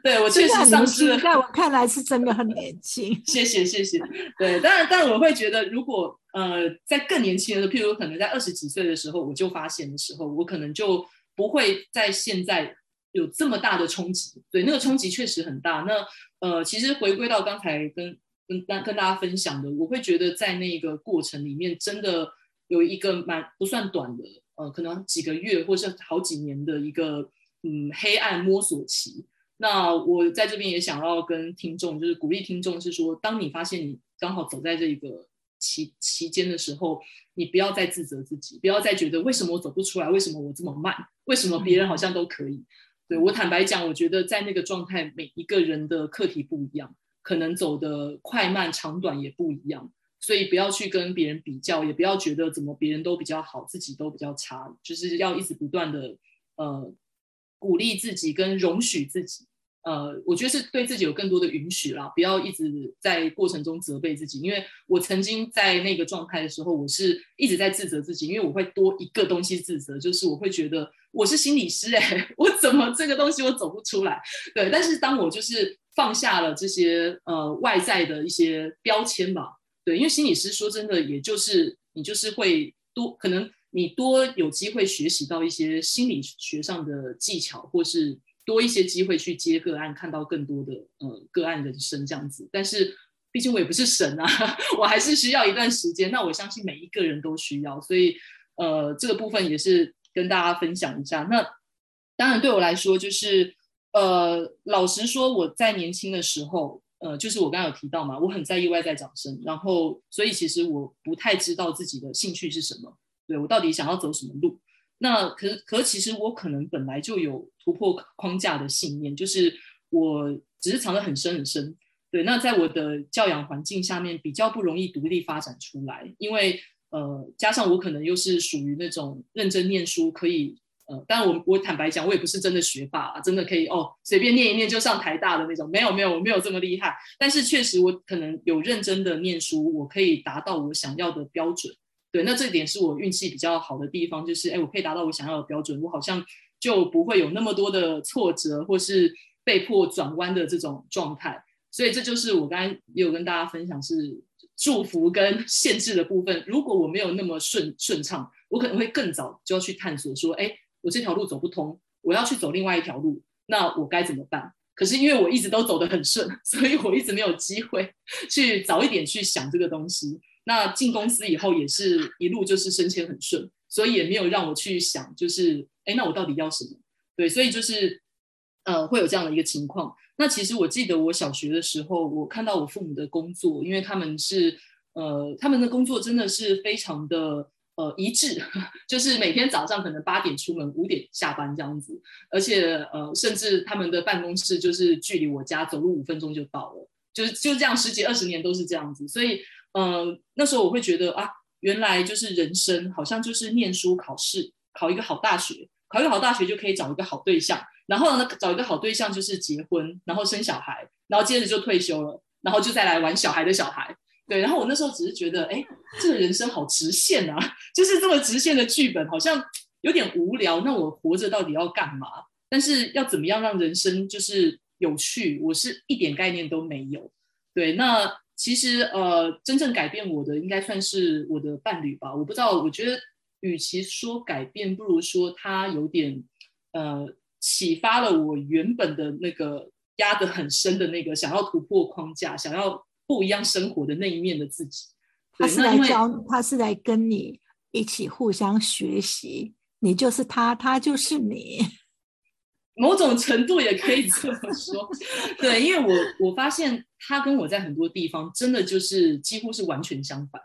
对我确实丧失了。在我看来是真的很年轻。谢谢谢谢，对，但但我会觉得，如果呃在更年轻的时候，譬如可能在二十几岁的时候，我就发现的时候，我可能就不会在现在。有这么大的冲击，对那个冲击确实很大。那呃，其实回归到刚才跟跟跟跟大家分享的，我会觉得在那个过程里面，真的有一个蛮不算短的，呃，可能几个月或是好几年的一个嗯黑暗摸索期。那我在这边也想要跟听众，就是鼓励听众，是说，当你发现你刚好走在这一个期期间的时候，你不要再自责自己，不要再觉得为什么我走不出来，为什么我这么慢，为什么别人好像都可以。对我坦白讲，我觉得在那个状态，每一个人的课题不一样，可能走的快慢长短也不一样，所以不要去跟别人比较，也不要觉得怎么别人都比较好，自己都比较差，就是要一直不断的呃鼓励自己跟容许自己。呃，我觉得是对自己有更多的允许啦，不要一直在过程中责备自己。因为我曾经在那个状态的时候，我是一直在自责自己，因为我会多一个东西自责，就是我会觉得我是心理师，哎，我怎么这个东西我走不出来？对，但是当我就是放下了这些呃外在的一些标签吧，对，因为心理师说真的，也就是你就是会多可能你多有机会学习到一些心理学上的技巧，或是。多一些机会去接个案，看到更多的呃个案人生这样子。但是毕竟我也不是神啊，我还是需要一段时间。那我相信每一个人都需要，所以呃这个部分也是跟大家分享一下。那当然对我来说，就是呃老实说，我在年轻的时候，呃就是我刚刚有提到嘛，我很在意外在掌声，然后所以其实我不太知道自己的兴趣是什么，对我到底想要走什么路。那可，可其实我可能本来就有突破框架的信念，就是我只是藏得很深很深。对，那在我的教养环境下面，比较不容易独立发展出来，因为呃，加上我可能又是属于那种认真念书，可以呃，当然我我坦白讲，我也不是真的学霸，真的可以哦，随便念一念就上台大的那种，没有没有，我没有这么厉害。但是确实，我可能有认真的念书，我可以达到我想要的标准。对，那这点是我运气比较好的地方，就是哎，我可以达到我想要的标准，我好像就不会有那么多的挫折或是被迫转弯的这种状态。所以这就是我刚才也有跟大家分享是祝福跟 限制的部分。如果我没有那么顺顺畅，我可能会更早就要去探索说，哎，我这条路走不通，我要去走另外一条路，那我该怎么办？可是因为我一直都走得很顺，所以我一直没有机会 去早一点去想这个东西。那进公司以后也是一路就是升迁很顺，所以也没有让我去想，就是哎，那我到底要什么？对，所以就是呃，会有这样的一个情况。那其实我记得我小学的时候，我看到我父母的工作，因为他们是呃，他们的工作真的是非常的呃一致，就是每天早上可能八点出门，五点下班这样子，而且呃，甚至他们的办公室就是距离我家走路五分钟就到了，就是就这样十几二十年都是这样子，所以。嗯，那时候我会觉得啊，原来就是人生好像就是念书考试，考一个好大学，考一个好大学就可以找一个好对象，然后呢找一个好对象就是结婚，然后生小孩，然后接着就退休了，然后就再来玩小孩的小孩。对，然后我那时候只是觉得，哎，这个人生好直线啊，就是这么直线的剧本好像有点无聊。那我活着到底要干嘛？但是要怎么样让人生就是有趣，我是一点概念都没有。对，那。其实，呃，真正改变我的应该算是我的伴侣吧。我不知道，我觉得与其说改变，不如说他有点，呃，启发了我原本的那个压得很深的那个想要突破框架、想要不一样生活的那一面的自己。他是来教，他是来跟你一起互相学习。你就是他，他就是你。某种程度也可以这么说，对，因为我我发现他跟我在很多地方真的就是几乎是完全相反。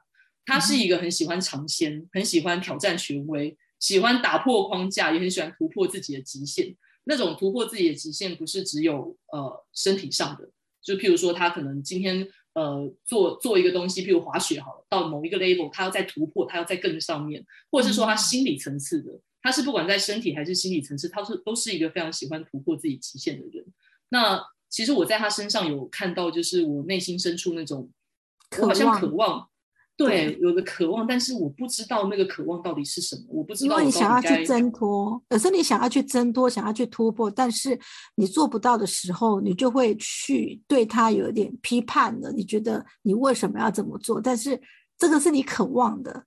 他是一个很喜欢尝鲜、很喜欢挑战权威、喜欢打破框架，也很喜欢突破自己的极限。那种突破自己的极限不是只有呃身体上的，就譬如说他可能今天呃做做一个东西，譬如滑雪好了，到某一个 level，他要再突破，他要在更上面，或者是说他心理层次的，他是不管在身体还是心理层次，他是都是一个非常喜欢突破自己极限的人。那其实我在他身上有看到，就是我内心深处那种，我好像渴望。对，有的渴望，但是我不知道那个渴望到底是什么，我不知道。因为你想要去挣脱，有时候你想要去挣脱，想要去突破，但是你做不到的时候，你就会去对他有一点批判的。你觉得你为什么要这么做？但是这个是你渴望的，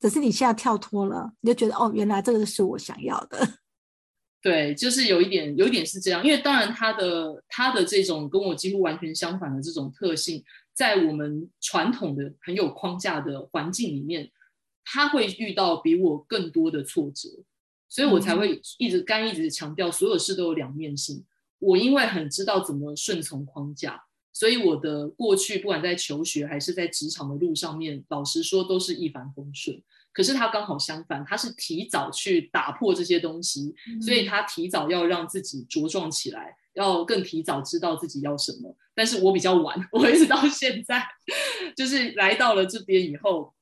只是你现在跳脱了，你就觉得哦，原来这个是我想要的。对，就是有一点，有一点是这样。因为当然，他的他的这种跟我几乎完全相反的这种特性。在我们传统的很有框架的环境里面，他会遇到比我更多的挫折，所以我才会一直刚一直强调，所有事都有两面性。我因为很知道怎么顺从框架，所以我的过去不管在求学还是在职场的路上面，老实说都是一帆风顺。可是他刚好相反，他是提早去打破这些东西，所以他提早要让自己茁壮起来。要更提早知道自己要什么，但是我比较晚，我一直到现在，就是来到了这边以后，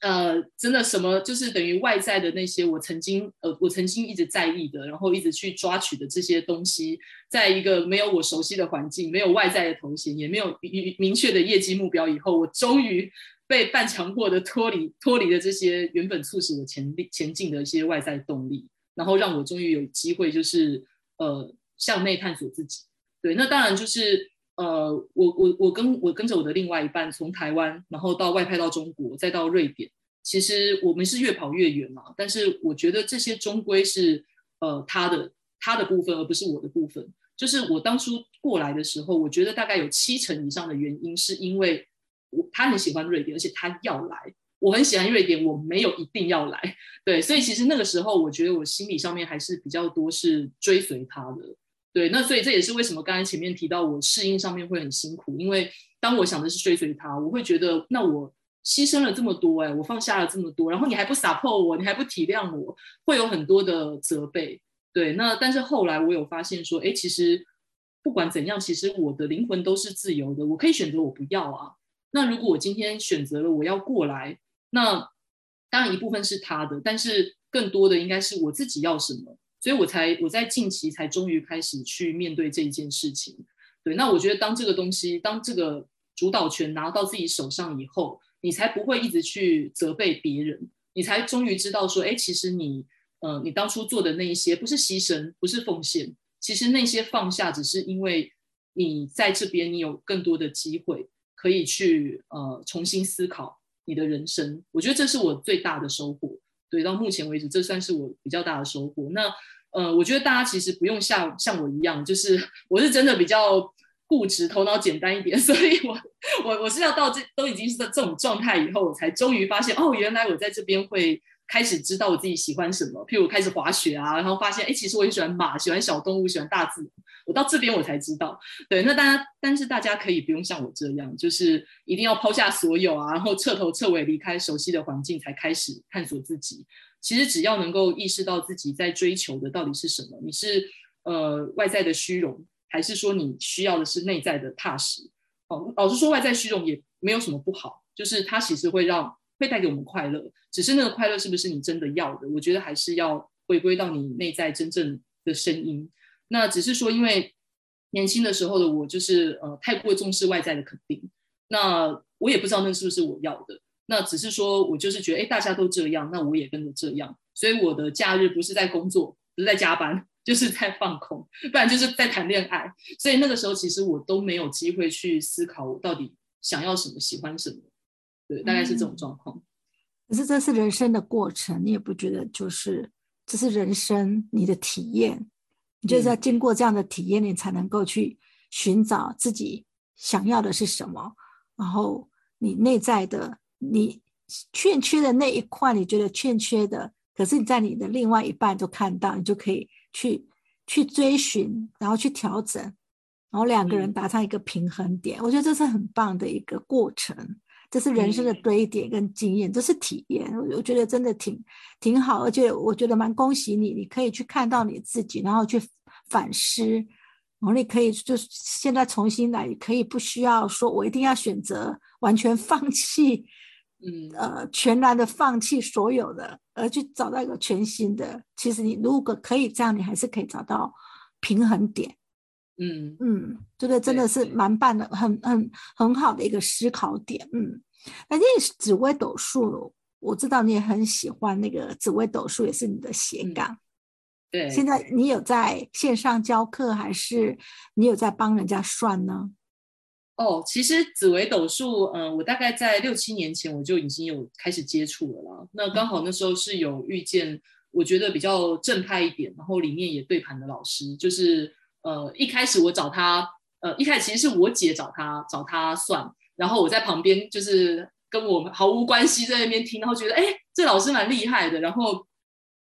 呃，真的什么就是等于外在的那些我曾经呃我曾经一直在意的，然后一直去抓取的这些东西，在一个没有我熟悉的环境，没有外在的头衔，也没有明明确的业绩目标以后，我终于被半强迫的脱离脱离了这些原本促使我前前进的一些外在动力，然后让我终于有机会就是呃。向内探索自己，对，那当然就是呃，我我我跟我跟着我的另外一半从台湾，然后到外派到中国，再到瑞典，其实我们是越跑越远嘛。但是我觉得这些终归是呃他的他的部分，而不是我的部分。就是我当初过来的时候，我觉得大概有七成以上的原因是因为我他很喜欢瑞典，而且他要来。我很喜欢瑞典，我没有一定要来，对，所以其实那个时候我觉得我心理上面还是比较多是追随他的。对，那所以这也是为什么刚才前面提到我适应上面会很辛苦，因为当我想的是追随他，我会觉得那我牺牲了这么多，哎，我放下了这么多，然后你还不撒破我，你还不体谅我，会有很多的责备。对，那但是后来我有发现说，哎，其实不管怎样，其实我的灵魂都是自由的，我可以选择我不要啊。那如果我今天选择了我要过来，那当然一部分是他的，但是更多的应该是我自己要什么。所以我才我在近期才终于开始去面对这一件事情，对，那我觉得当这个东西，当这个主导权拿到自己手上以后，你才不会一直去责备别人，你才终于知道说，哎，其实你，呃，你当初做的那一些不是牺牲，不是奉献，其实那些放下只是因为你在这边你有更多的机会可以去呃重新思考你的人生，我觉得这是我最大的收获。对，到目前为止，这算是我比较大的收获。那，呃，我觉得大家其实不用像像我一样，就是 我是真的比较固执，头脑简单一点，所以我我我是要到这都已经是在这种状态以后，我才终于发现，哦，原来我在这边会。开始知道我自己喜欢什么，譬如我开始滑雪啊，然后发现哎，其实我也喜欢马，喜欢小动物，喜欢大自然。我到这边我才知道，对，那大家，但是大家可以不用像我这样，就是一定要抛下所有啊，然后彻头彻尾离开熟悉的环境才开始探索自己。其实只要能够意识到自己在追求的到底是什么，你是呃外在的虚荣，还是说你需要的是内在的踏实？哦，老实说，外在虚荣也没有什么不好，就是它其实会让。会带给我们快乐，只是那个快乐是不是你真的要的？我觉得还是要回归到你内在真正的声音。那只是说，因为年轻的时候的我，就是呃太过重视外在的肯定。那我也不知道那是不是我要的。那只是说我就是觉得，哎，大家都这样，那我也跟着这样。所以我的假日不是在工作，不是在加班，就是在放空，不然就是在谈恋爱。所以那个时候，其实我都没有机会去思考我到底想要什么，喜欢什么。对，大概是这种状况。可是这是人生的过程，你也不觉得就是这是人生你的体验？你就是要经过这样的体验，你才能够去寻找自己想要的是什么。然后你内在的你欠缺的那一块，你觉得欠缺的，可是你在你的另外一半都看到，你就可以去去追寻，然后去调整，然后两个人达成一个平衡点。我觉得这是很棒的一个过程。这是人生的堆叠跟经验，这是体验。我我觉得真的挺挺好，而且我觉得蛮恭喜你，你可以去看到你自己，然后去反思，哦，你可以就是现在重新来，可以不需要说我一定要选择完全放弃，嗯呃，全然的放弃所有的，而去找到一个全新的。其实你如果可以这样，你还是可以找到平衡点。嗯嗯，这个真的是蛮棒的，很很很好的一个思考点。嗯，那紫微斗数，我知道你也很喜欢那个紫微斗数，也是你的斜杠。对，现在你有在线上教课，还是你有在帮人家算呢？哦，其实紫微斗数，嗯，我大概在六七年前我就已经有开始接触了啦。那刚好那时候是有遇见，我觉得比较正派一点，然后里面也对盘的老师，就是呃，一开始我找他，呃，一开始其实是我姐找他找他算，然后我在旁边就是跟我们毫无关系在那边听，然后觉得哎，这老师蛮厉害的，然后。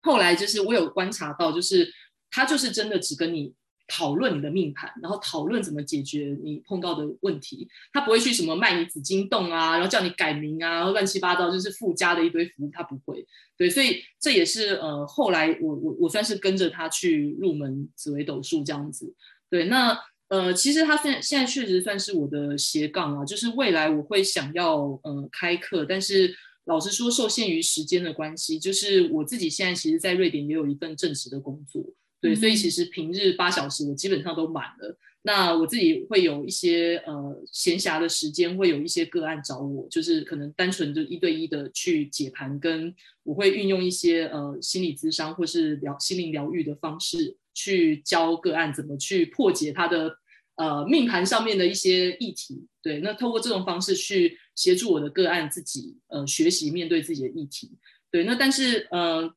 后来就是我有观察到，就是他就是真的只跟你讨论你的命盘，然后讨论怎么解决你碰到的问题。他不会去什么卖你紫金洞啊，然后叫你改名啊，乱七八糟就是附加的一堆服务，他不会。对，所以这也是呃后来我我我算是跟着他去入门紫微斗数这样子。对，那呃其实他现现在确实算是我的斜杠啊，就是未来我会想要呃开课，但是。老实说，受限于时间的关系，就是我自己现在其实，在瑞典也有一份正职的工作，对，所以其实平日八小时我基本上都满了。那我自己会有一些呃闲暇的时间，会有一些个案找我，就是可能单纯就一对一的去解盘，跟我会运用一些呃心理咨商或是疗心灵疗愈的方式，去教个案怎么去破解他的呃命盘上面的一些议题。对，那透过这种方式去。协助我的个案自己呃学习面对自己的议题，对，那但是呃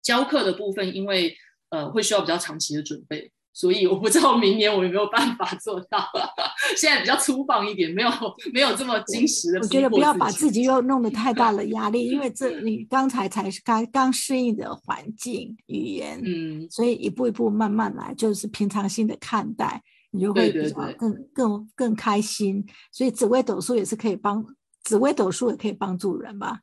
教课的部分，因为呃会需要比较长期的准备，所以我不知道明年我有没有办法做到。现在比较粗放一点，没有没有这么精实的。我觉得不要把自己又弄得太大的压力，因为这你刚才才是刚刚适应的环境语言，嗯，所以一步一步慢慢来，就是平常心的看待。你就会比较更更更开心，所以紫微斗数也是可以帮紫微斗数也可以帮助人吧？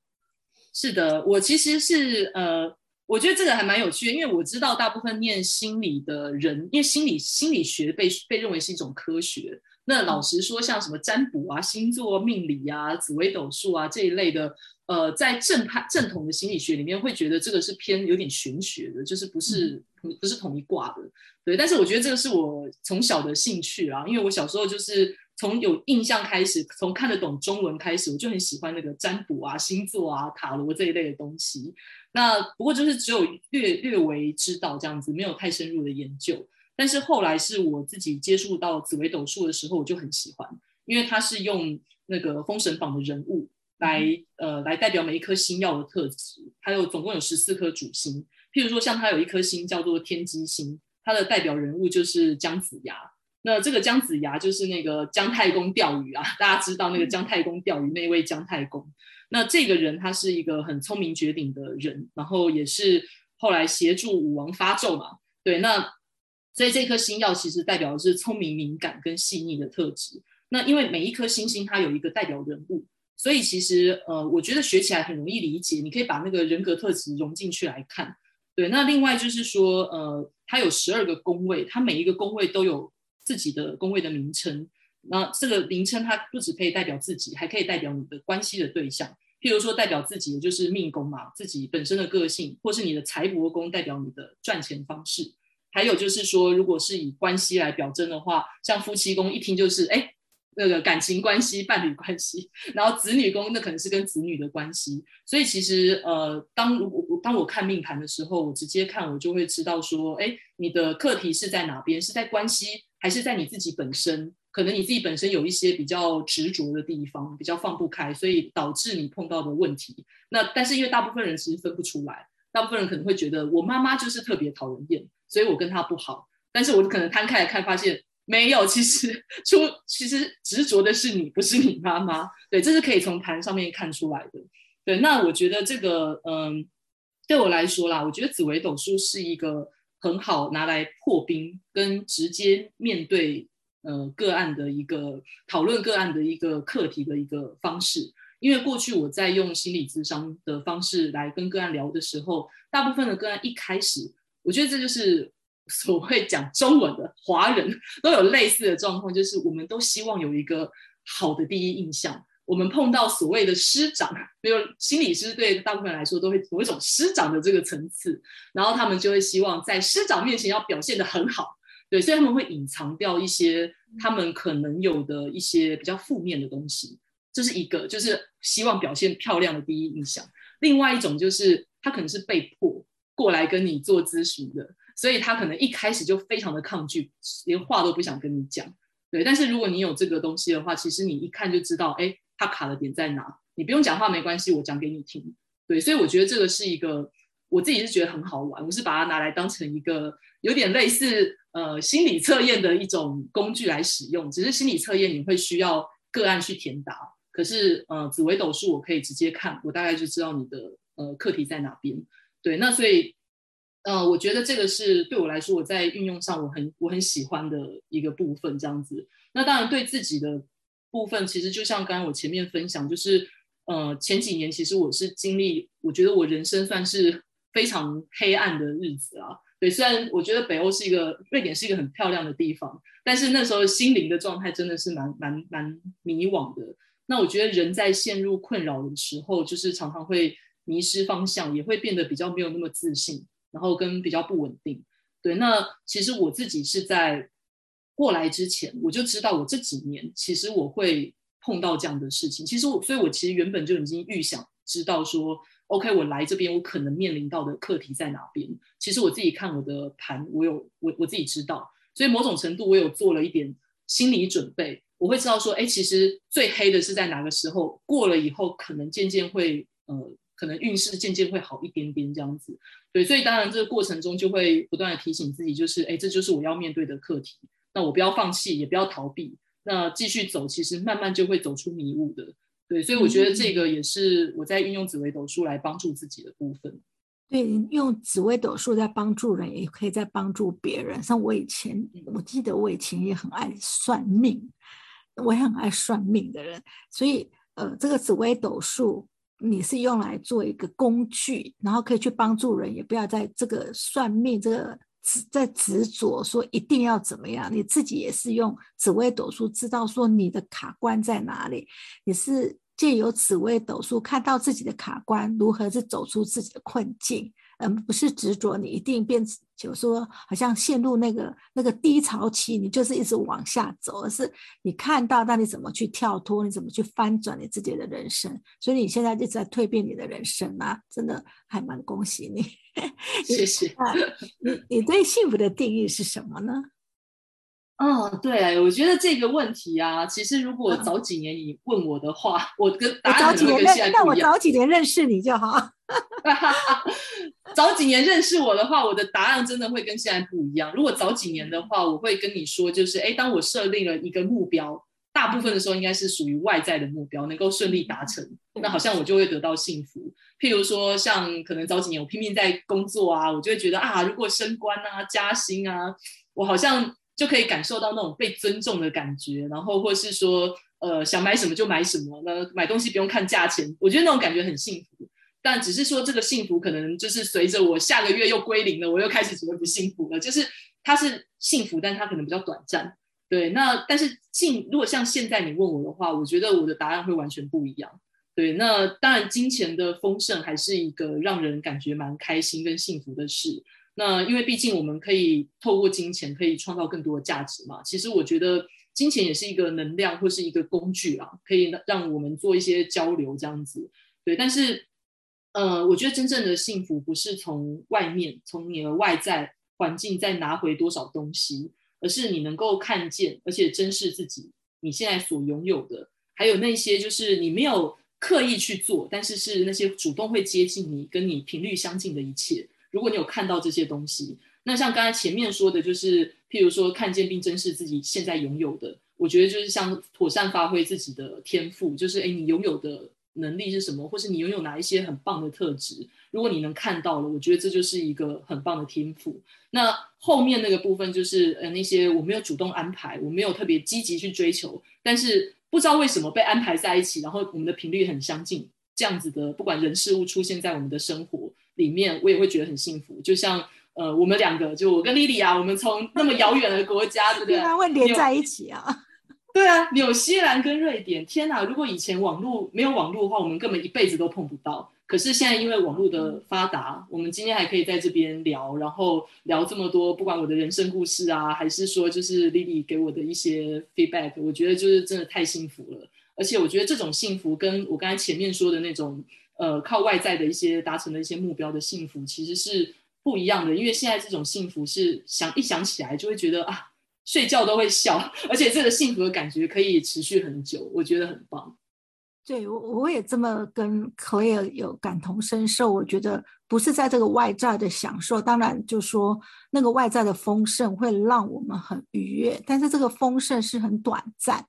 是的，我其实是呃，我觉得这个还蛮有趣的，因为我知道大部分念心理的人，因为心理心理学被被认为是一种科学。那老实说，像什么占卜啊、星座命理啊、紫微斗数啊这一类的，呃，在正派正统的心理学里面，会觉得这个是偏有点玄学的，就是不是不是同一卦的。对，但是我觉得这个是我从小的兴趣啊，因为我小时候就是从有印象开始，从看得懂中文开始，我就很喜欢那个占卜啊、星座啊、塔罗这一类的东西。那不过就是只有略略微知道这样子，没有太深入的研究。但是后来是我自己接触到紫微斗数的时候，我就很喜欢，因为它是用那个封神榜的人物来呃来代表每一颗星耀的特质，还有总共有十四颗主星。譬如说，像它有一颗星叫做天机星。它的代表人物就是姜子牙，那这个姜子牙就是那个姜太公钓鱼啊，大家知道那个姜太公钓鱼那位姜太公。那这个人他是一个很聪明绝顶的人，然后也是后来协助武王发纣嘛。对，那所以这颗星耀其实代表的是聪明、敏感跟细腻的特质。那因为每一颗星星它有一个代表人物，所以其实呃，我觉得学起来很容易理解，你可以把那个人格特质融进去来看。对，那另外就是说呃。它有十二个宫位，它每一个宫位都有自己的宫位的名称。那这个名称它不只可以代表自己，还可以代表你的关系的对象。譬如说，代表自己的就是命宫嘛，自己本身的个性，或是你的财帛宫代表你的赚钱方式。还有就是说，如果是以关系来表征的话，像夫妻宫一听就是哎。那个感情关系、伴侣关系，然后子女宫那可能是跟子女的关系，所以其实呃，当如果当我看命盘的时候，我直接看我就会知道说，哎，你的课题是在哪边？是在关系，还是在你自己本身？可能你自己本身有一些比较执着的地方，比较放不开，所以导致你碰到的问题。那但是因为大部分人其实分不出来，大部分人可能会觉得我妈妈就是特别讨人厌，所以我跟她不好。但是我可能摊开来看，发现。没有，其实出其实执着的是你，不是你妈妈。对，这是可以从盘上面看出来的。对，那我觉得这个，嗯，对我来说啦，我觉得紫微斗数是一个很好拿来破冰跟直接面对呃个案的一个讨论个案的一个课题的一个方式。因为过去我在用心理咨商的方式来跟个案聊的时候，大部分的个案一开始，我觉得这就是。所谓讲中文的华人都有类似的状况，就是我们都希望有一个好的第一印象。我们碰到所谓的师长，没有心理师对大部分人来说都会有一种师长的这个层次，然后他们就会希望在师长面前要表现的很好，对，所以他们会隐藏掉一些他们可能有的一些比较负面的东西，这是一个，就是希望表现漂亮的第一印象。另外一种就是他可能是被迫过来跟你做咨询的，所以他可能一开始就非常的抗拒，连话都不想跟你讲，对。但是如果你有这个东西的话，其实你一看就知道，哎。他卡的点在哪？你不用讲话没关系，我讲给你听。对，所以我觉得这个是一个，我自己是觉得很好玩。我是把它拿来当成一个有点类似呃心理测验的一种工具来使用。只是心理测验你会需要个案去填答，可是呃紫微斗数我可以直接看，我大概就知道你的呃课题在哪边。对，那所以呃我觉得这个是对我来说我在运用上我很我很喜欢的一个部分。这样子，那当然对自己的。部分其实就像刚刚我前面分享，就是呃前几年其实我是经历，我觉得我人生算是非常黑暗的日子啊。对，虽然我觉得北欧是一个瑞典是一个很漂亮的地方，但是那时候心灵的状态真的是蛮蛮蛮迷惘的。那我觉得人在陷入困扰的时候，就是常常会迷失方向，也会变得比较没有那么自信，然后跟比较不稳定。对，那其实我自己是在。过来之前，我就知道我这几年其实我会碰到这样的事情。其实我，所以我其实原本就已经预想知道说，OK，我来这边我可能面临到的课题在哪边。其实我自己看我的盘，我有我我自己知道，所以某种程度我有做了一点心理准备。我会知道说，哎，其实最黑的是在哪个时候，过了以后可能渐渐会呃，可能运势渐渐会好一点点这样子。对，所以当然这个过程中就会不断的提醒自己，就是哎，这就是我要面对的课题。那我不要放弃，也不要逃避，那继续走，其实慢慢就会走出迷雾的。对，所以我觉得这个也是我在运用紫微斗数来帮助自己的部分。对，用紫微斗数在帮助人，也可以在帮助别人。像我以前，我记得我以前也很爱算命，我也很爱算命的人。所以，呃，这个紫微斗数你是用来做一个工具，然后可以去帮助人，也不要在这个算命这个。在执着说一定要怎么样，你自己也是用紫微斗数知道说你的卡关在哪里，你是借由紫微斗数看到自己的卡关如何是走出自己的困境。嗯，不是执着，你一定变，就说好像陷入那个那个低潮期，你就是一直往下走，而是你看到，那你怎么去跳脱，你怎么去翻转你自己的人生？所以你现在一直在蜕变你的人生啊，真的还蛮恭喜你。谢谢。你你对幸福的定义是什么呢？哦，对，我觉得这个问题啊，其实如果早几年你问我的话，我跟答案可能跟现在那我早几年认识你就好。早几年认识我的话，我的答案真的会跟现在不一样。如果早几年的话，我会跟你说，就是哎，当我设定了一个目标，大部分的时候应该是属于外在的目标，能够顺利达成，那好像我就会得到幸福。譬如说，像可能早几年我拼命在工作啊，我就会觉得啊，如果升官啊、加薪啊，我好像。就可以感受到那种被尊重的感觉，然后或是说，呃，想买什么就买什么，那买东西不用看价钱，我觉得那种感觉很幸福。但只是说，这个幸福可能就是随着我下个月又归零了，我又开始觉得不幸福了。就是它是幸福，但它可能比较短暂。对，那但是幸如果像现在你问我的话，我觉得我的答案会完全不一样。对，那当然金钱的丰盛还是一个让人感觉蛮开心跟幸福的事。那因为毕竟我们可以透过金钱可以创造更多的价值嘛。其实我觉得金钱也是一个能量或是一个工具啊，可以让我们做一些交流这样子。对，但是，呃，我觉得真正的幸福不是从外面从你的外在环境再拿回多少东西，而是你能够看见而且珍视自己你现在所拥有的，还有那些就是你没有刻意去做，但是是那些主动会接近你跟你频率相近的一切。如果你有看到这些东西，那像刚才前面说的，就是譬如说看见并珍视自己现在拥有的，我觉得就是像妥善发挥自己的天赋，就是哎，你拥有的能力是什么，或是你拥有哪一些很棒的特质，如果你能看到了，我觉得这就是一个很棒的天赋。那后面那个部分就是呃那些我没有主动安排，我没有特别积极去追求，但是不知道为什么被安排在一起，然后我们的频率很相近，这样子的不管人事物出现在我们的生活。里面我也会觉得很幸福，就像呃，我们两个就我跟莉莉啊，我们从那么遥远的国家，对不对？会连在一起啊。对啊，纽西兰跟瑞典，天哪！如果以前网络没有网络的话，我们根本一辈子都碰不到。可是现在因为网络的发达，我们今天还可以在这边聊，然后聊这么多，不管我的人生故事啊，还是说就是莉莉给我的一些 feedback，我觉得就是真的太幸福了。而且我觉得这种幸福跟我刚才前面说的那种呃靠外在的一些达成的一些目标的幸福其实是不一样的。因为现在这种幸福是想一想起来就会觉得啊。睡觉都会笑，而且这个幸福的感觉可以持续很久，我觉得很棒。对我，我也这么跟可以有感同身受。我觉得不是在这个外在的享受，当然就说那个外在的丰盛会让我们很愉悦，但是这个丰盛是很短暂，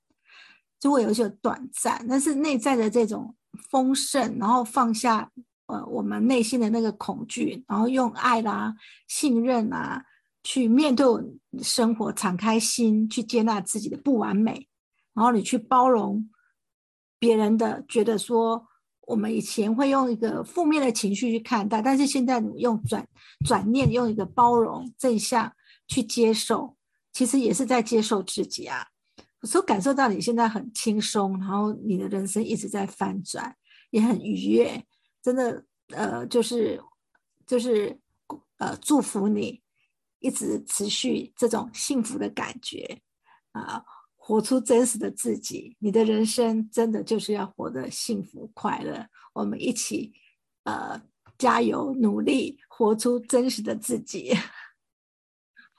就会有一些短暂。但是内在的这种丰盛，然后放下呃我们内心的那个恐惧，然后用爱啦、信任啊。去面对我生活，敞开心，去接纳自己的不完美，然后你去包容别人的，觉得说我们以前会用一个负面的情绪去看待，但是现在你用转转念，用一个包容正向去接受，其实也是在接受自己啊。所感受到你现在很轻松，然后你的人生一直在翻转，也很愉悦，真的，呃，就是就是呃，祝福你。一直持续这种幸福的感觉啊，活出真实的自己。你的人生真的就是要活得幸福快乐。我们一起呃加油努力，活出真实的自己。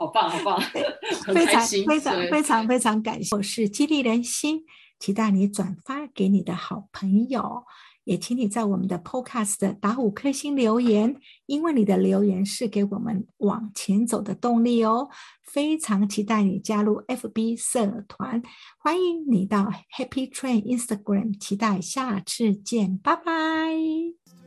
好棒，好棒，非常非常非常非常感谢。我是激励人心，期待你转发给你的好朋友。也请你在我们的 Podcast 打五颗星留言，因为你的留言是给我们往前走的动力哦。非常期待你加入 FB 社团，欢迎你到 Happy Train Instagram，期待下次见，拜拜。